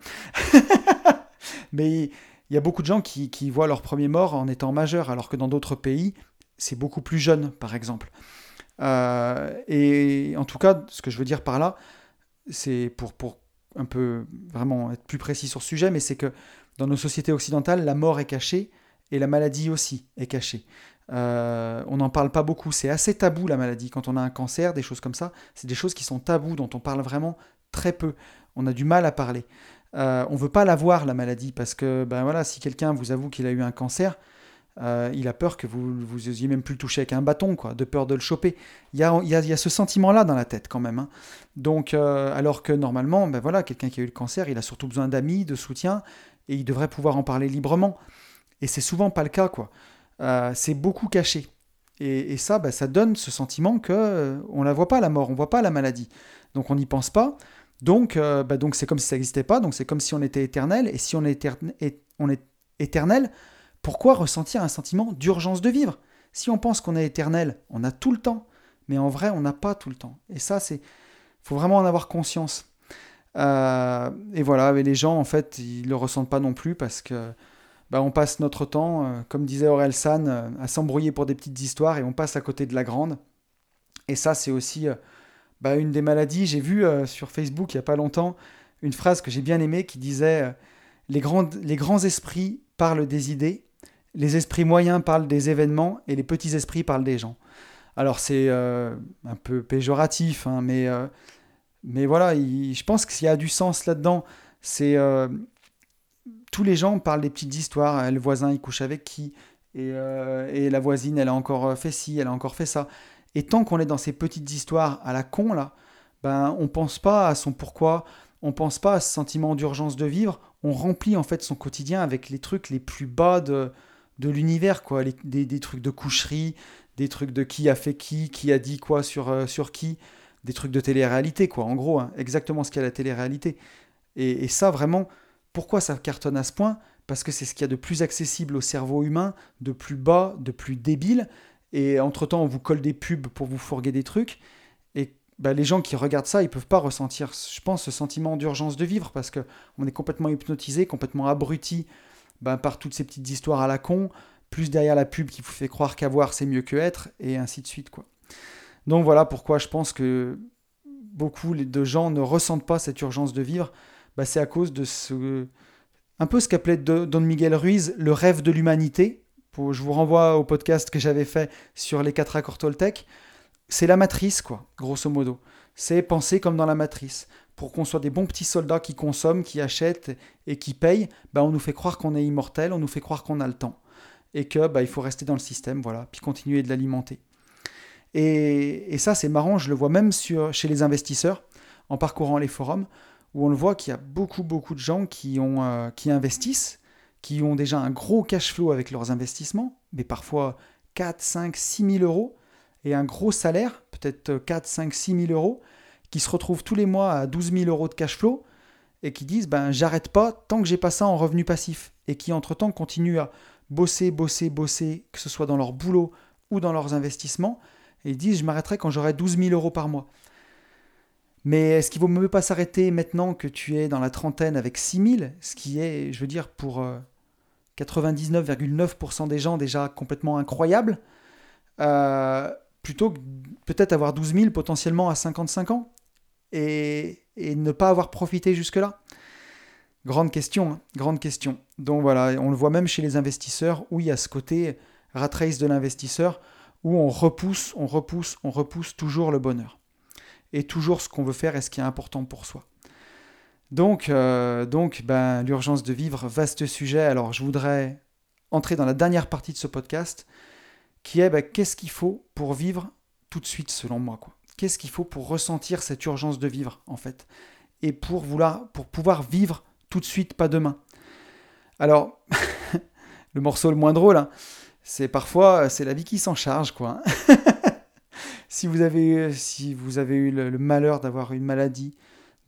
Speaker 1: Mais il y a beaucoup de gens qui, voient leur premier mort en étant majeur, alors que dans d'autres pays, c'est beaucoup plus jeune, par exemple. Euh, et en tout cas, ce que je veux dire par là, c'est pour, pour un peu vraiment être plus précis sur ce sujet, mais c'est que dans nos sociétés occidentales, la mort est cachée et la maladie aussi est cachée. Euh, on n'en parle pas beaucoup. C'est assez tabou la maladie. Quand on a un cancer, des choses comme ça, c'est des choses qui sont tabous, dont on parle vraiment très peu. On a du mal à parler. Euh, on ne veut pas la voir, la maladie, parce que ben voilà, si quelqu'un vous avoue qu'il a eu un cancer, euh, il a peur que vous vous osiez même plus le toucher avec un bâton, quoi, de peur de le choper. Il y a, y a, ce sentiment-là dans la tête quand même. Hein. Donc, alors que normalement, ben voilà, quelqu'un qui a eu le cancer, il a surtout besoin d'amis, de soutien, et il devrait pouvoir en parler librement. Et c'est souvent pas le cas, quoi. Euh, c'est beaucoup caché. Et, ça, bah, ça donne ce sentiment que euh, on la voit pas la mort, on voit pas la maladie. Donc on n'y pense pas. Donc euh, bah, donc c'est comme si ça n'existait pas. Donc c'est comme si on était éternel. Et si on est, on est éternel, Pourquoi ressentir un sentiment d'urgence de vivre? Si on pense qu'on est éternel, on a tout le temps, mais en vrai, on n'a pas tout le temps. Et ça, c'est, faut vraiment en avoir conscience. Euh, et voilà, les gens, en fait, ils le ressentent pas non plus parce que bah, on passe notre temps, euh, comme disait Aurel San, euh, à s'embrouiller pour des petites histoires et on passe à côté de la grande. Et ça, c'est aussi bah, une des maladies. J'ai vu sur Facebook il n'y a pas longtemps une phrase que j'ai bien aimée qui disait les, les grands esprits parlent des idées, les esprits moyens parlent des événements et les petits esprits parlent des gens. Alors c'est un peu péjoratif, hein, mais mais voilà, je pense qu'il y a du sens là-dedans. C'est euh, tous les gens parlent des petites histoires. Le voisin, il couche avec qui? Et, euh, la voisine, elle a encore fait ci, elle a encore fait ça. Et tant qu'on est dans ces petites histoires à la con là, ben on pense pas à son pourquoi, on pense pas à ce sentiment d'urgence de vivre. On remplit en fait son quotidien avec les trucs les plus bas de, de l'univers, quoi. des, des, trucs de coucherie, des trucs de qui a fait qui, qui a dit quoi sur, euh, sur qui des trucs de télé-réalité, quoi. En gros, hein, exactement ce qu'est la télé-réalité. Et, ça, vraiment, pourquoi ça cartonne à ce point? Parce que c'est ce qu'il y a de plus accessible au cerveau humain, de plus bas, de plus débile. Et entre-temps, on vous colle des pubs pour vous fourguer des trucs. Et bah, les gens qui regardent ça, ils peuvent pas ressentir, je pense, ce sentiment d'urgence de vivre parce qu'on est complètement hypnotisé, complètement abruti bah, par toutes ces petites histoires à la con, plus derrière la pub qui vous fait croire qu'avoir c'est mieux que être, et ainsi de suite. quoi. Donc voilà pourquoi je pense que beaucoup de gens ne ressentent pas cette urgence de vivre. Bah, c'est à cause de ce. Un peu ce qu'appelait Don Miguel Ruiz le rêve de l'humanité. Je vous renvoie au podcast que j'avais fait sur les quatre accords Toltec. C'est la matrice, quoi, grosso modo. C'est penser comme dans la matrice. Pour qu'on soit des bons petits soldats qui consomment, qui achètent et qui payent, bah, on nous fait croire qu'on est immortel, on nous fait croire qu'on a le temps. Et que bah, il faut rester dans le système, voilà, puis continuer de l'alimenter. Et, ça, c'est marrant, je le vois même chez les investisseurs, en parcourant les forums, où on le voit qu'il y a beaucoup, beaucoup de gens euh, qui investissent, qui ont déjà un gros cash flow avec leurs investissements, mais parfois 4, 5, 6 000 euros, et un gros salaire, peut-être 4, 5, 6 000 euros, qui se retrouvent tous les mois à 12 000 euros de cash flow, et qui disent ben j'arrête pas tant que j'ai pas ça en revenu passif, et qui entre-temps continuent à bosser, bosser, bosser, que ce soit dans leur boulot ou dans leurs investissements, et ils disent je m'arrêterai quand j'aurai 12 000 euros par mois. Mais est-ce qu'il vaut mieux pas s'arrêter maintenant que tu es dans la trentaine avec 6 000, ce qui est, je veux dire, pour 99,9% euh, des gens déjà complètement incroyable, euh, plutôt que peut-être avoir 12 000 potentiellement à 55 ans et, ne pas avoir profité jusque-là? Grande question, hein, grande question. Donc voilà, on le voit même chez les investisseurs où il y a ce côté rat race de l'investisseur où on repousse, on repousse, on repousse toujours le bonheur. Et toujours ce qu'on veut faire et ce qui est important pour soi. Donc, euh, donc ben, l'urgence de vivre, vaste sujet. Alors, je voudrais entrer dans la dernière partie de ce podcast, qui est ben, qu'est-ce qu'il faut pour vivre tout de suite, selon moi. Qu'est-ce qu'il faut pour ressentir cette urgence de vivre, en fait, et pour, vouloir, pour pouvoir vivre tout de suite, pas demain. Alors, le morceau le moins drôle, hein, c'est parfois c'est la vie qui s'en charge quoi. si vous avez si vous avez eu le, malheur d'avoir une maladie,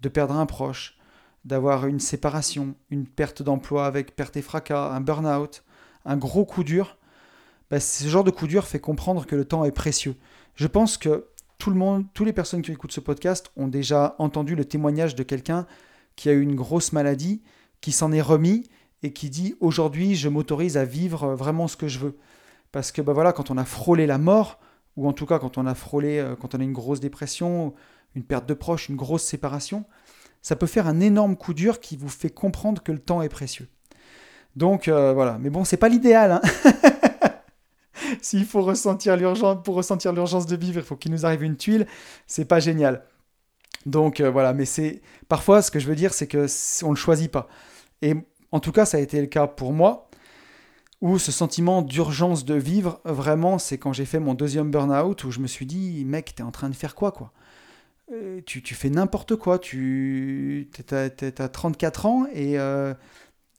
Speaker 1: de perdre un proche, d'avoir une séparation, une perte d'emploi avec perte et fracas, un burn-out, un gros coup dur, bah, ce genre de coup dur fait comprendre que le temps est précieux. Je pense que tout le monde, toutes les personnes qui écoutent ce podcast ont déjà entendu le témoignage de quelqu'un qui a eu une grosse maladie, qui s'en est remis et qui dit aujourd'hui je m'autorise à vivre vraiment ce que je veux. Parce que bah voilà, quand on a frôlé la mort, ou en tout cas quand on a frôlé, euh, quand on a une grosse dépression, une perte de proche, une grosse séparation, ça peut faire un énorme coup dur qui vous fait comprendre que le temps est précieux. Donc euh, voilà, mais bon, c'est pas l'idéal. Hein S'il faut ressentir l'urgence, pour ressentir l'urgence de vivre, il faut qu'il nous arrive une tuile, c'est pas génial. Donc euh, voilà, mais c'est parfois ce que je veux dire, c'est que on le choisit pas. Et en tout cas, ça a été le cas pour moi, où ce sentiment d'urgence de vivre, vraiment, c'est quand j'ai fait mon deuxième burn-out, où je me suis dit, mec, t'es en train de faire quoi, quoi? Euh, tu, fais n'importe quoi, tu as, 34 ans et euh,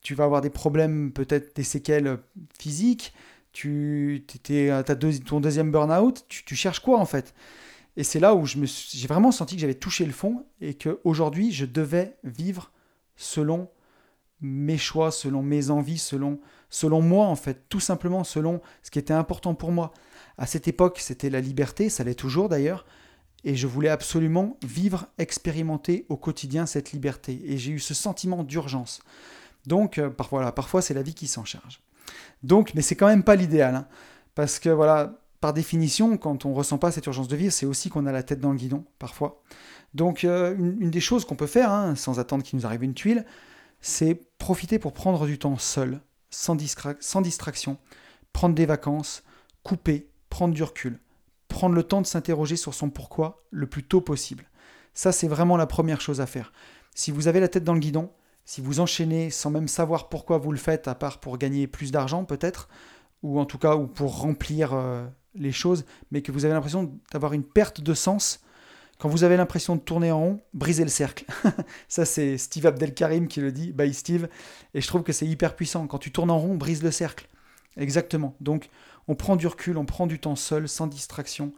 Speaker 1: tu vas avoir des problèmes, peut-être des séquelles physiques, tu as ton deuxième burn-out, tu, tu, cherches quoi en fait? Et c'est là où j'ai vraiment senti que j'avais touché le fond et qu'aujourd'hui je devais vivre selon mes choix, selon mes envies, selon, selon moi en fait, tout simplement selon ce qui était important pour moi. À cette époque, c'était la liberté, ça l'est toujours d'ailleurs, et je voulais absolument vivre, expérimenter au quotidien cette liberté. Et j'ai eu ce sentiment d'urgence. Donc, euh, parfois, c'est la vie qui s'en charge. Donc, mais c'est quand même pas l'idéal, hein, parce que voilà, par définition, quand on ressent pas cette urgence de vivre, c'est aussi qu'on a la tête dans le guidon, parfois. Donc, euh, une, des choses qu'on peut faire, hein, sans attendre qu'il nous arrive une tuile, c'est profiter pour prendre du temps seul, sans, distraction, prendre des vacances, couper, prendre du recul, prendre le temps de s'interroger sur son pourquoi le plus tôt possible. Ça, c'est vraiment la première chose à faire. Si vous avez la tête dans le guidon, si vous enchaînez sans même savoir pourquoi vous le faites, à part pour gagner plus d'argent peut-être, ou en tout cas ou pour remplir euh, les choses, mais que vous avez l'impression d'avoir une perte de sens, quand vous avez l'impression de tourner en rond, brisez le cercle. Ça, c'est Steve Abdelkarim qui le dit, by Steve, et je trouve que c'est hyper puissant. Quand tu tournes en rond, brise le cercle. Exactement. Donc, on prend du recul, on prend du temps seul, sans distraction.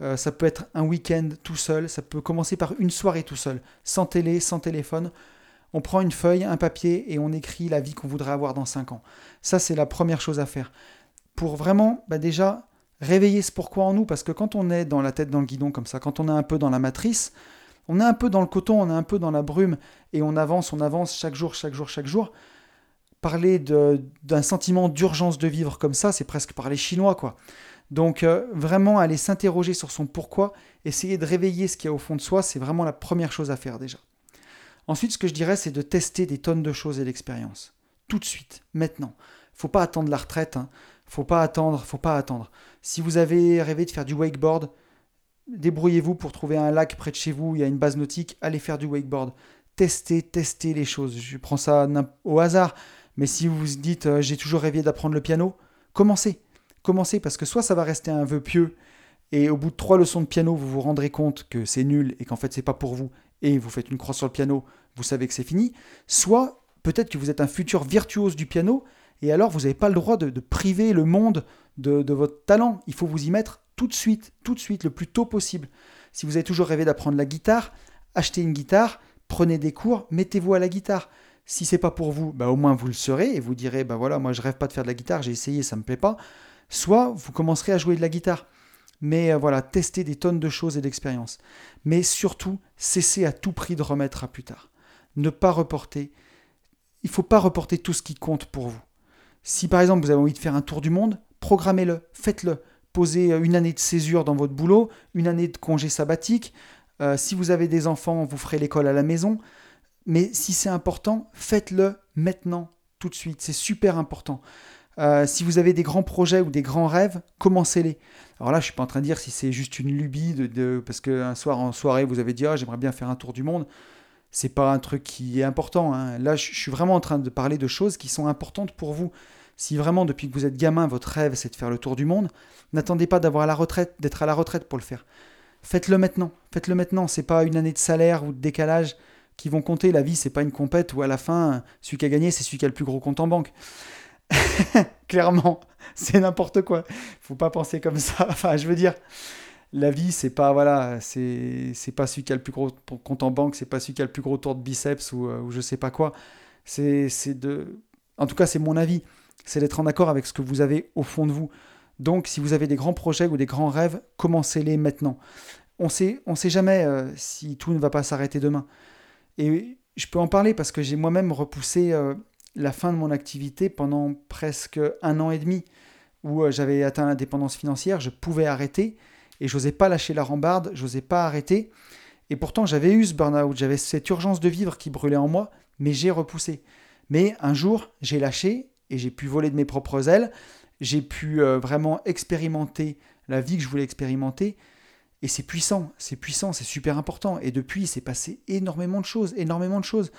Speaker 1: Euh, ça peut être un week-end tout seul, ça peut commencer par une soirée tout seul, sans télé, sans téléphone. On prend une feuille, un papier et on écrit la vie qu'on voudrait avoir dans 5 ans. Ça, c'est la première chose à faire. Pour vraiment, bah déjà, réveiller ce pourquoi en nous, parce que quand on est dans la tête dans le guidon comme ça, quand on est un peu dans la matrice, on est un peu dans le coton, on est un peu dans la brume, et on avance, on avance chaque jour, chaque jour, chaque jour parler d'un sentiment d'urgence de vivre comme ça, c'est presque parler chinois, quoi. Donc euh, vraiment aller s'interroger sur son pourquoi, essayer de réveiller ce qu'il y a au fond de soi, c'est vraiment la première chose à faire déjà. Ensuite, ce que je dirais, c'est de tester des tonnes de choses et d'expériences. Tout de suite, maintenant. Faut pas attendre la retraite, hein. Faut pas attendre, faut pas attendre. Si vous avez rêvé de faire du wakeboard, débrouillez-vous pour trouver un lac près de chez vous, il y a une base nautique, allez faire du wakeboard. Testez, testez les choses. Je prends ça au hasard. Mais si vous vous dites euh, j'ai toujours rêvé d'apprendre le piano, commencez. Commencez parce que soit ça va rester un vœu pieux et au bout de trois leçons de piano, vous vous rendrez compte que c'est nul et qu'en fait c'est pas pour vous et vous faites une croix sur le piano, vous savez que c'est fini. Soit peut-être que vous êtes un futur virtuose du piano et alors vous n'avez pas le droit de, priver le monde de, votre talent. Il faut vous y mettre tout de suite, tout de suite, le plus tôt possible. Si vous avez toujours rêvé d'apprendre la guitare, achetez une guitare, prenez des cours, mettez-vous à la guitare. Si c'est pas pour vous, bah au moins vous le serez et vous direz bah voilà, moi je rêve pas de faire de la guitare, j'ai essayé, ça me plaît pas. Soit vous commencerez à jouer de la guitare. Mais euh, voilà, testez des tonnes de choses et d'expériences. Mais surtout, cessez à tout prix de remettre à plus tard. Ne pas reporter. Il faut pas reporter tout ce qui compte pour vous. Si par exemple vous avez envie de faire un tour du monde, programmez-le, faites-le. Posez euh, une année de césure dans votre boulot, une année de congé sabbatique. Euh, si vous avez des enfants, vous ferez l'école à la maison. Mais si c'est important, faites-le maintenant, tout de suite. C'est super important. Euh, si vous avez des grands projets ou des grands rêves, commencez-les. Alors là, je suis pas en train de dire si c'est juste une lubie parce qu'un soir en soirée vous avez dit ah j'aimerais bien faire un tour du monde. C'est pas un truc qui est important. Hein. Là, je, suis vraiment en train de parler de choses qui sont importantes pour vous. Si vraiment depuis que vous êtes gamin, votre rêve c'est de faire le tour du monde, n'attendez pas d'avoir la retraite, d'être à la retraite pour le faire. Faites-le maintenant. Faites-le maintenant. C'est pas une année de salaire ou de décalage qui vont compter. La vie, c'est pas une compète où à la fin, celui qui a gagné, c'est celui qui a le plus gros compte en banque. Clairement, c'est n'importe quoi. Faut pas penser comme ça. Enfin, je veux dire, la vie, c'est pas voilà, c'est pas celui qui a le plus gros compte en banque, c'est pas celui qui a le plus gros tour de biceps ou, euh, ou je sais pas quoi. C'est de, en tout cas, c'est mon avis. C'est d'être en accord avec ce que vous avez au fond de vous. Donc, si vous avez des grands projets ou des grands rêves, commencez-les maintenant. On sait, on sait jamais euh, si tout ne va pas s'arrêter demain. Et je peux en parler parce que j'ai moi-même repoussé euh, la fin de mon activité pendant presque un an et demi, où j'avais atteint l'indépendance financière, je pouvais arrêter, et j'osais pas lâcher la rambarde, j'osais pas arrêter. Et pourtant, j'avais eu ce burn-out, j'avais cette urgence de vivre qui brûlait en moi, mais j'ai repoussé. Mais un jour, j'ai lâché et j'ai pu voler de mes propres ailes, j'ai pu euh, vraiment expérimenter la vie que je voulais expérimenter, et c'est puissant, c'est puissant, c'est super important. Et depuis, il s'est passé énormément de choses, énormément de choses.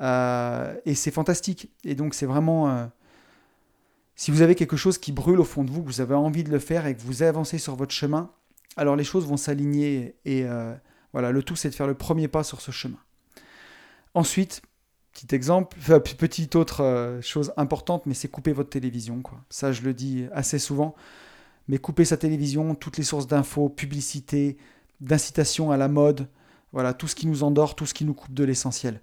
Speaker 1: Euh, et c'est fantastique. Et donc, c'est vraiment. Euh, si vous avez quelque chose qui brûle au fond de vous, que vous avez envie de le faire et que vous avancez sur votre chemin, alors les choses vont s'aligner. Et euh, voilà, le tout, c'est de faire le premier pas sur ce chemin. Ensuite, petit exemple, petite autre chose importante, mais c'est couper votre télévision. Ça, je le dis assez souvent mais couper sa télévision, toutes les sources d'infos, publicité, d'incitation à la mode, voilà, tout ce qui nous endort, tout ce qui nous coupe de l'essentiel.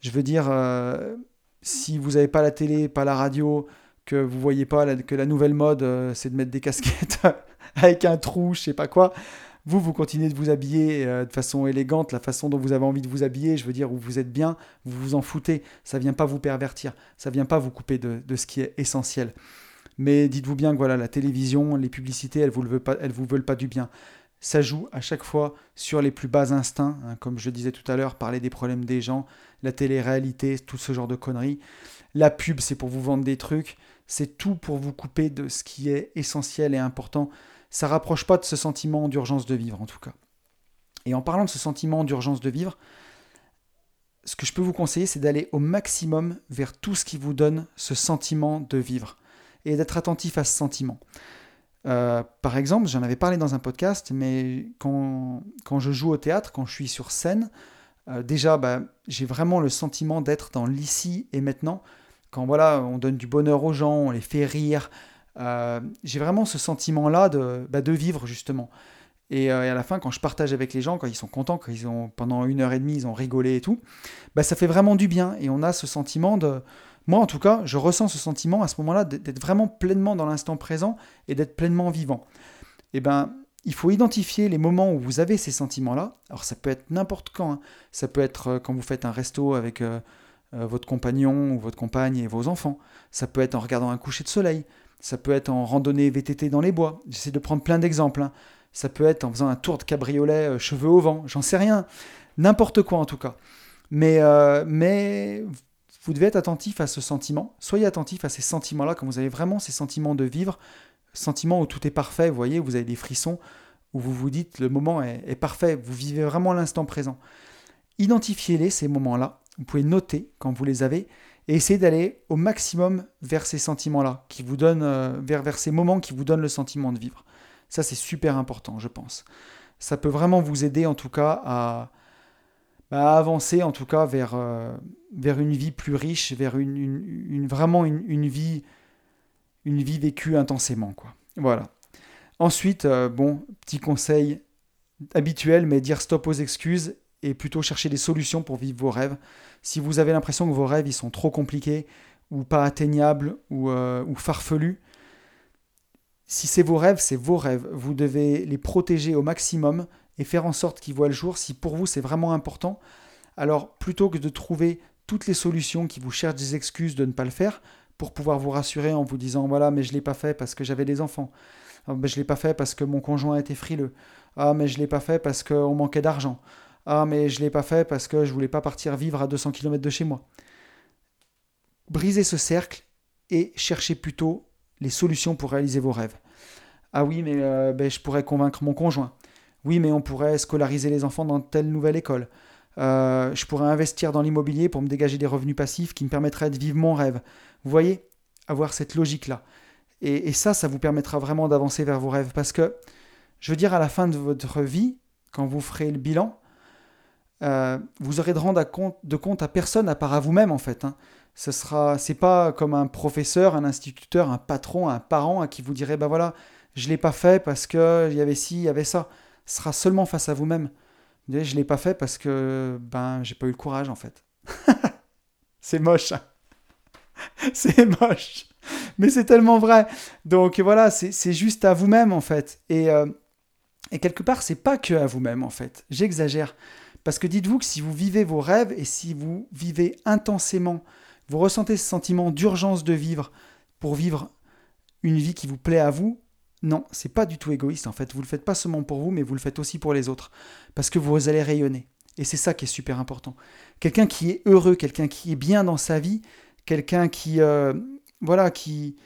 Speaker 1: Je veux dire, euh, si vous n'avez pas la télé, pas la radio, que vous voyez pas que la nouvelle mode, euh, c'est de mettre des casquettes avec un trou, je sais pas quoi. Vous, vous continuez de vous habiller euh, de façon élégante, la façon dont vous avez envie de vous habiller, je veux dire, où vous êtes bien, vous vous en foutez. Ça vient pas vous pervertir, ça vient pas vous couper de, ce qui est essentiel. Mais dites-vous bien que la télévision, les publicités, elles vous, veulent pas, vous veulent pas du bien. Ça joue à chaque fois sur les plus bas instincts, hein, comme je disais tout à l'heure, parler des problèmes des gens, la télé-réalité, tout ce genre de conneries. La pub, c'est pour vous vendre des trucs, c'est tout pour vous couper de ce qui est essentiel et important ça rapproche pas de ce sentiment d'urgence de vivre en tout cas. Et en parlant de ce sentiment d'urgence de vivre, ce que je peux vous conseiller, c'est d'aller au maximum vers tout ce qui vous donne ce sentiment de vivre et d'être attentif à ce sentiment. Euh, par exemple, j'en avais parlé dans un podcast, mais quand, je joue au théâtre, quand je suis sur scène, euh, déjà, bah, j'ai vraiment le sentiment d'être dans l'ici et maintenant. Quand voilà, on donne du bonheur aux gens, on les fait rire, euh, j'ai vraiment ce sentiment-là de, bah, de vivre justement. Euh, et, à la fin, quand je partage avec les gens, quand ils sont contents, quand ils ont pendant une heure et demie, ils ont rigolé et tout, bah, ça fait vraiment du bien. Et on a ce sentiment de, moi en tout cas, je ressens ce sentiment à ce moment-là d'être vraiment pleinement dans l'instant présent et d'être pleinement vivant. Et ben, il faut identifier les moments où vous avez ces sentiments-là. Alors ça peut être n'importe quand. Hein. Ça peut être euh, quand vous faites un resto avec votre compagnon ou votre compagne et vos enfants. Ça peut être en regardant un coucher de soleil. Ça peut être en randonnée VTT dans les bois. J'essaie de prendre plein d'exemples. Hein. Ça peut être en faisant un tour de cabriolet, euh, cheveux au vent. J'en sais rien. N'importe quoi en tout cas. Mais, euh, mais vous devez être attentif à ce sentiment. Soyez attentif à ces sentiments-là quand vous avez vraiment ces sentiments de vivre, sentiments où tout est parfait. Vous voyez, vous avez des frissons, où vous vous dites le moment est, est parfait. Vous vivez vraiment l'instant présent. Identifiez-les, ces moments-là. Vous pouvez noter quand vous les avez et essayez d'aller au maximum vers ces sentiments-là, qui vous donnent, euh, vers, vers ces moments qui vous donnent le sentiment de vivre. Ça, c'est super important, je pense. Ça peut vraiment vous aider, en tout cas, à, bah, avancer, en tout cas, vers, euh, vers une vie plus riche, vers une, vraiment une, vie, une vie vécue intensément, quoi. Voilà. Ensuite, euh, bon, petit conseil habituel, mais dire stop aux excuses et plutôt chercher des solutions pour vivre vos rêves. Si vous avez l'impression que vos rêves ils sont trop compliqués ou pas atteignables ou, euh, ou farfelus, si c'est vos rêves, c'est vos rêves. Vous devez les protéger au maximum et faire en sorte qu'ils voient le jour. Si pour vous c'est vraiment important, alors plutôt que de trouver toutes les solutions qui vous cherchent des excuses de ne pas le faire, pour pouvoir vous rassurer en vous disant voilà mais je l'ai pas fait parce que j'avais des enfants, ah, mais je l'ai pas fait parce que mon conjoint était frileux, ah mais je l'ai pas fait parce qu'on manquait d'argent, ah, mais je ne l'ai pas fait parce que je voulais pas partir vivre à 200 km de chez moi. Brisez ce cercle et cherchez plutôt les solutions pour réaliser vos rêves. Ah oui, mais euh, ben, je pourrais convaincre mon conjoint. Oui, mais on pourrait scolariser les enfants dans telle nouvelle école. Euh, je pourrais investir dans l'immobilier pour me dégager des revenus passifs qui me permettraient de vivre mon rêve. Vous voyez Avoir cette logique-là. Et, et, ça, ça vous permettra vraiment d'avancer vers vos rêves. Parce que, je veux dire, à la fin de votre vie, quand vous ferez le bilan, euh, vous aurez de rendre compte, de compte à personne à part à vous-même en fait. Hein. Ce sera, c'est pas comme un professeur, un instituteur, un patron, un parent à qui vous dirait bah voilà, je l'ai pas fait parce que il y avait ci, il y avait ça. Ce sera seulement face à vous-même. Vous je l'ai pas fait parce que ben j'ai pas eu le courage en fait. c'est moche. Hein. c'est moche. Mais c'est tellement vrai. Donc voilà, c'est juste à vous-même en fait. Et, euh, et quelque part, c'est pas que à vous-même en fait. J'exagère. Parce que dites-vous que si vous vivez vos rêves et si vous vivez intensément, vous ressentez ce sentiment d'urgence de vivre pour vivre une vie qui vous plaît à vous, non, c'est pas du tout égoïste en fait. Vous le faites pas seulement pour vous, mais vous le faites aussi pour les autres. Parce que vous allez rayonner. Et c'est ça qui est super important. Quelqu'un qui est heureux, quelqu'un qui est bien dans sa vie, quelqu'un qui, euh, voilà, qui,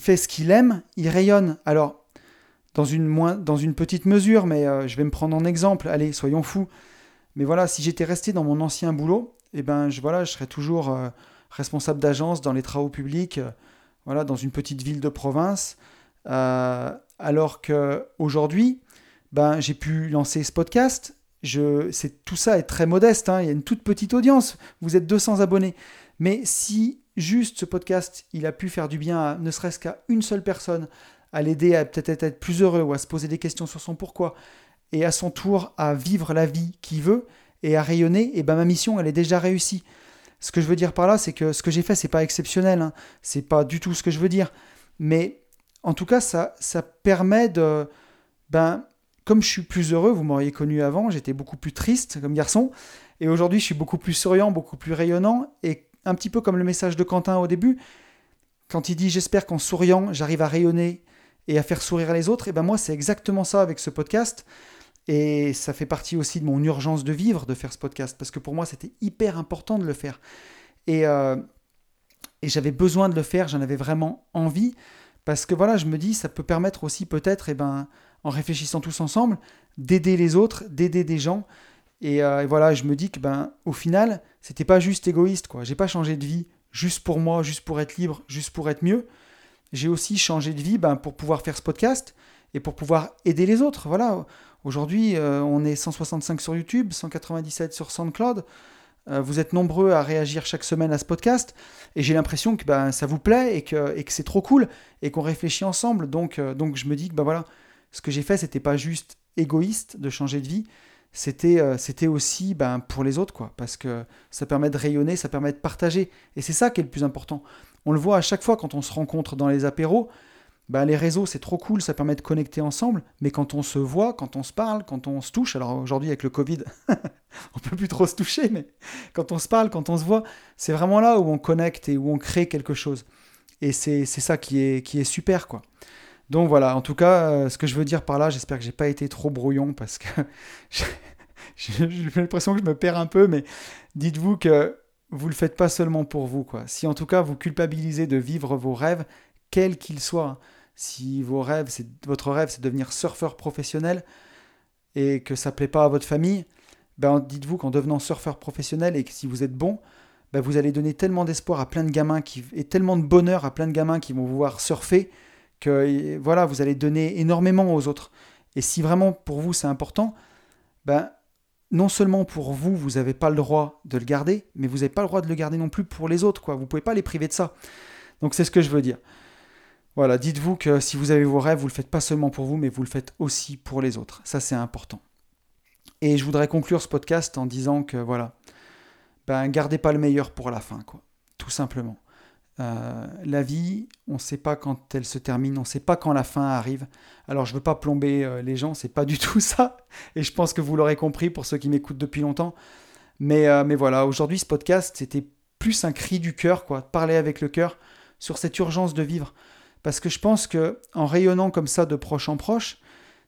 Speaker 1: fait ce qu'il aime, il rayonne. Alors, dans une, dans une petite mesure, mais euh, je vais me prendre en exemple. Allez, soyons fous. Mais voilà, si j'étais resté dans mon ancien boulot, eh ben, je, voilà, je serais toujours euh, responsable d'agence dans les travaux publics, euh, voilà, dans une petite ville de province. Euh, alors qu'aujourd'hui, ben, j'ai pu lancer ce podcast. Je, c'est, tout ça est très modeste, hein, il y a une toute petite audience, vous êtes 200 abonnés. Mais si juste ce podcast, il a pu faire du bien ne serait-ce qu'à une seule personne, à l'aider à peut-être être plus heureux ou à se poser des questions sur son pourquoi, et à son tour à vivre la vie qu'il veut et à rayonner, et ben ma mission elle est déjà réussie. Ce que je veux dire par là, c'est que ce que j'ai fait, c'est pas exceptionnel. Hein. C'est pas du tout ce que je veux dire. Mais en tout cas, ça, ça permet de. Ben, comme je suis plus heureux, vous m'auriez connu avant, j'étais beaucoup plus triste comme garçon. Et aujourd'hui, je suis beaucoup plus souriant, beaucoup plus rayonnant. Et un petit peu comme le message de Quentin au début, quand il dit J'espère qu'en souriant, j'arrive à rayonner et à faire sourire les autres, et ben moi, c'est exactement ça avec ce podcast. Et ça fait partie aussi de mon urgence de vivre de faire ce podcast, parce que pour moi, c'était hyper important de le faire. Et, euh, et j'avais besoin de le faire, j'en avais vraiment envie, parce que voilà, je me dis, ça peut permettre aussi peut-être, et ben, en réfléchissant tous ensemble, d'aider les autres, d'aider des gens. Et, euh, et, voilà, je me dis que ben, au final, c'était pas juste égoïste, quoi. J'ai pas changé de vie juste pour moi, juste pour être libre, juste pour être mieux. J'ai aussi changé de vie ben, pour pouvoir faire ce podcast et pour pouvoir aider les autres. Voilà. Aujourd'hui, euh, on est 165 sur YouTube, 197 sur SoundCloud. Euh, vous êtes nombreux à réagir chaque semaine à ce podcast et j'ai l'impression que ben, ça vous plaît et que, c'est trop cool et qu'on réfléchit ensemble. Donc, euh, je me dis que ben, ce que j'ai fait, c'était pas juste égoïste de changer de vie, c'était aussi ben, pour les autres, parce que ça permet de rayonner, ça permet de partager. Et c'est ça qui est le plus important. On le voit à chaque fois quand on se rencontre dans les apéros, bah, les réseaux, c'est trop cool, ça permet de connecter ensemble, mais quand on se voit, quand on se parle, quand on se touche, alors aujourd'hui avec le Covid, on peut plus trop se toucher, mais quand on se parle, quand on se voit, c'est vraiment là où on connecte et où on crée quelque chose. Et c'est ça qui est, qui est super, quoi. Donc voilà, en tout cas, euh, ce que je veux dire par là, j'espère que j'ai pas été trop brouillon parce que j'ai l'impression que je me perds un peu, mais dites-vous que vous le faites pas seulement pour vous, quoi. Si en tout cas vous culpabilisez de vivre vos rêves, quels qu'ils soient, si vos rêves, c'est, votre rêve, c'est de devenir surfeur professionnel et que ça ne plaît pas à votre famille, ben dites-vous qu'en devenant surfeur professionnel et que si vous êtes bon, ben vous allez donner tellement d'espoir à plein de gamins qui, et tellement de bonheur à plein de gamins qui vont vous voir surfer que voilà, vous allez donner énormément aux autres. Et si vraiment pour vous c'est important, ben non seulement pour vous, vous n'avez pas le droit de le garder, mais vous n'avez pas le droit de le garder non plus pour les autres. Quoi. Vous ne pouvez pas les priver de ça. Donc c'est ce que je veux dire. Voilà, dites-vous que si vous avez vos rêves, vous ne le faites pas seulement pour vous, mais vous le faites aussi pour les autres. Ça, c'est important. Et je voudrais conclure ce podcast en disant que voilà, ben gardez pas le meilleur pour la fin, quoi. Tout simplement. Euh, la vie, on ne sait pas quand elle se termine, on ne sait pas quand la fin arrive. Alors je ne veux pas plomber euh, les gens, c'est pas du tout ça. Et je pense que vous l'aurez compris pour ceux qui m'écoutent depuis longtemps. Mais, euh, mais voilà, aujourd'hui ce podcast, c'était plus un cri du cœur, quoi, parler avec le cœur sur cette urgence de vivre. Parce que je pense que en rayonnant comme ça de proche en proche,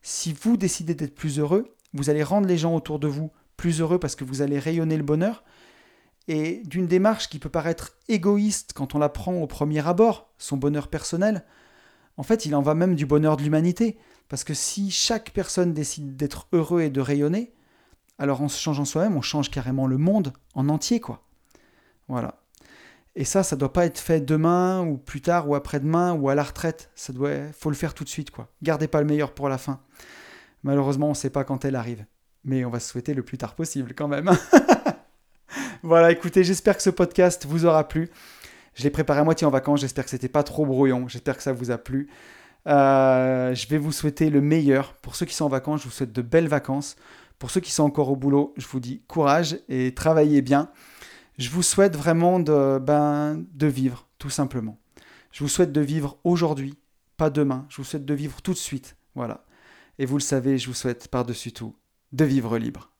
Speaker 1: si vous décidez d'être plus heureux, vous allez rendre les gens autour de vous plus heureux parce que vous allez rayonner le bonheur. Et d'une démarche qui peut paraître égoïste quand on la prend au premier abord, son bonheur personnel, en fait, il en va même du bonheur de l'humanité. Parce que si chaque personne décide d'être heureux et de rayonner, alors en se changeant soi-même, on change carrément le monde en entier, quoi. Voilà. Et ça, ça doit pas être fait demain ou plus tard ou après-demain ou à la retraite. Ça doit, faut le faire tout de suite, quoi. Gardez pas le meilleur pour la fin. Malheureusement, on ne sait pas quand elle arrive, mais on va se souhaiter le plus tard possible quand même. voilà, écoutez, j'espère que ce podcast vous aura plu. Je l'ai préparé à moitié en vacances. J'espère que c'était pas trop brouillon. J'espère que ça vous a plu. Euh, je vais vous souhaiter le meilleur. Pour ceux qui sont en vacances, je vous souhaite de belles vacances. Pour ceux qui sont encore au boulot, je vous dis courage et travaillez bien. Je vous souhaite vraiment de, ben, de vivre, tout simplement. Je vous souhaite de vivre aujourd'hui, pas demain. Je vous souhaite de vivre tout de suite. Voilà. Et vous le savez, je vous souhaite par-dessus tout de vivre libre.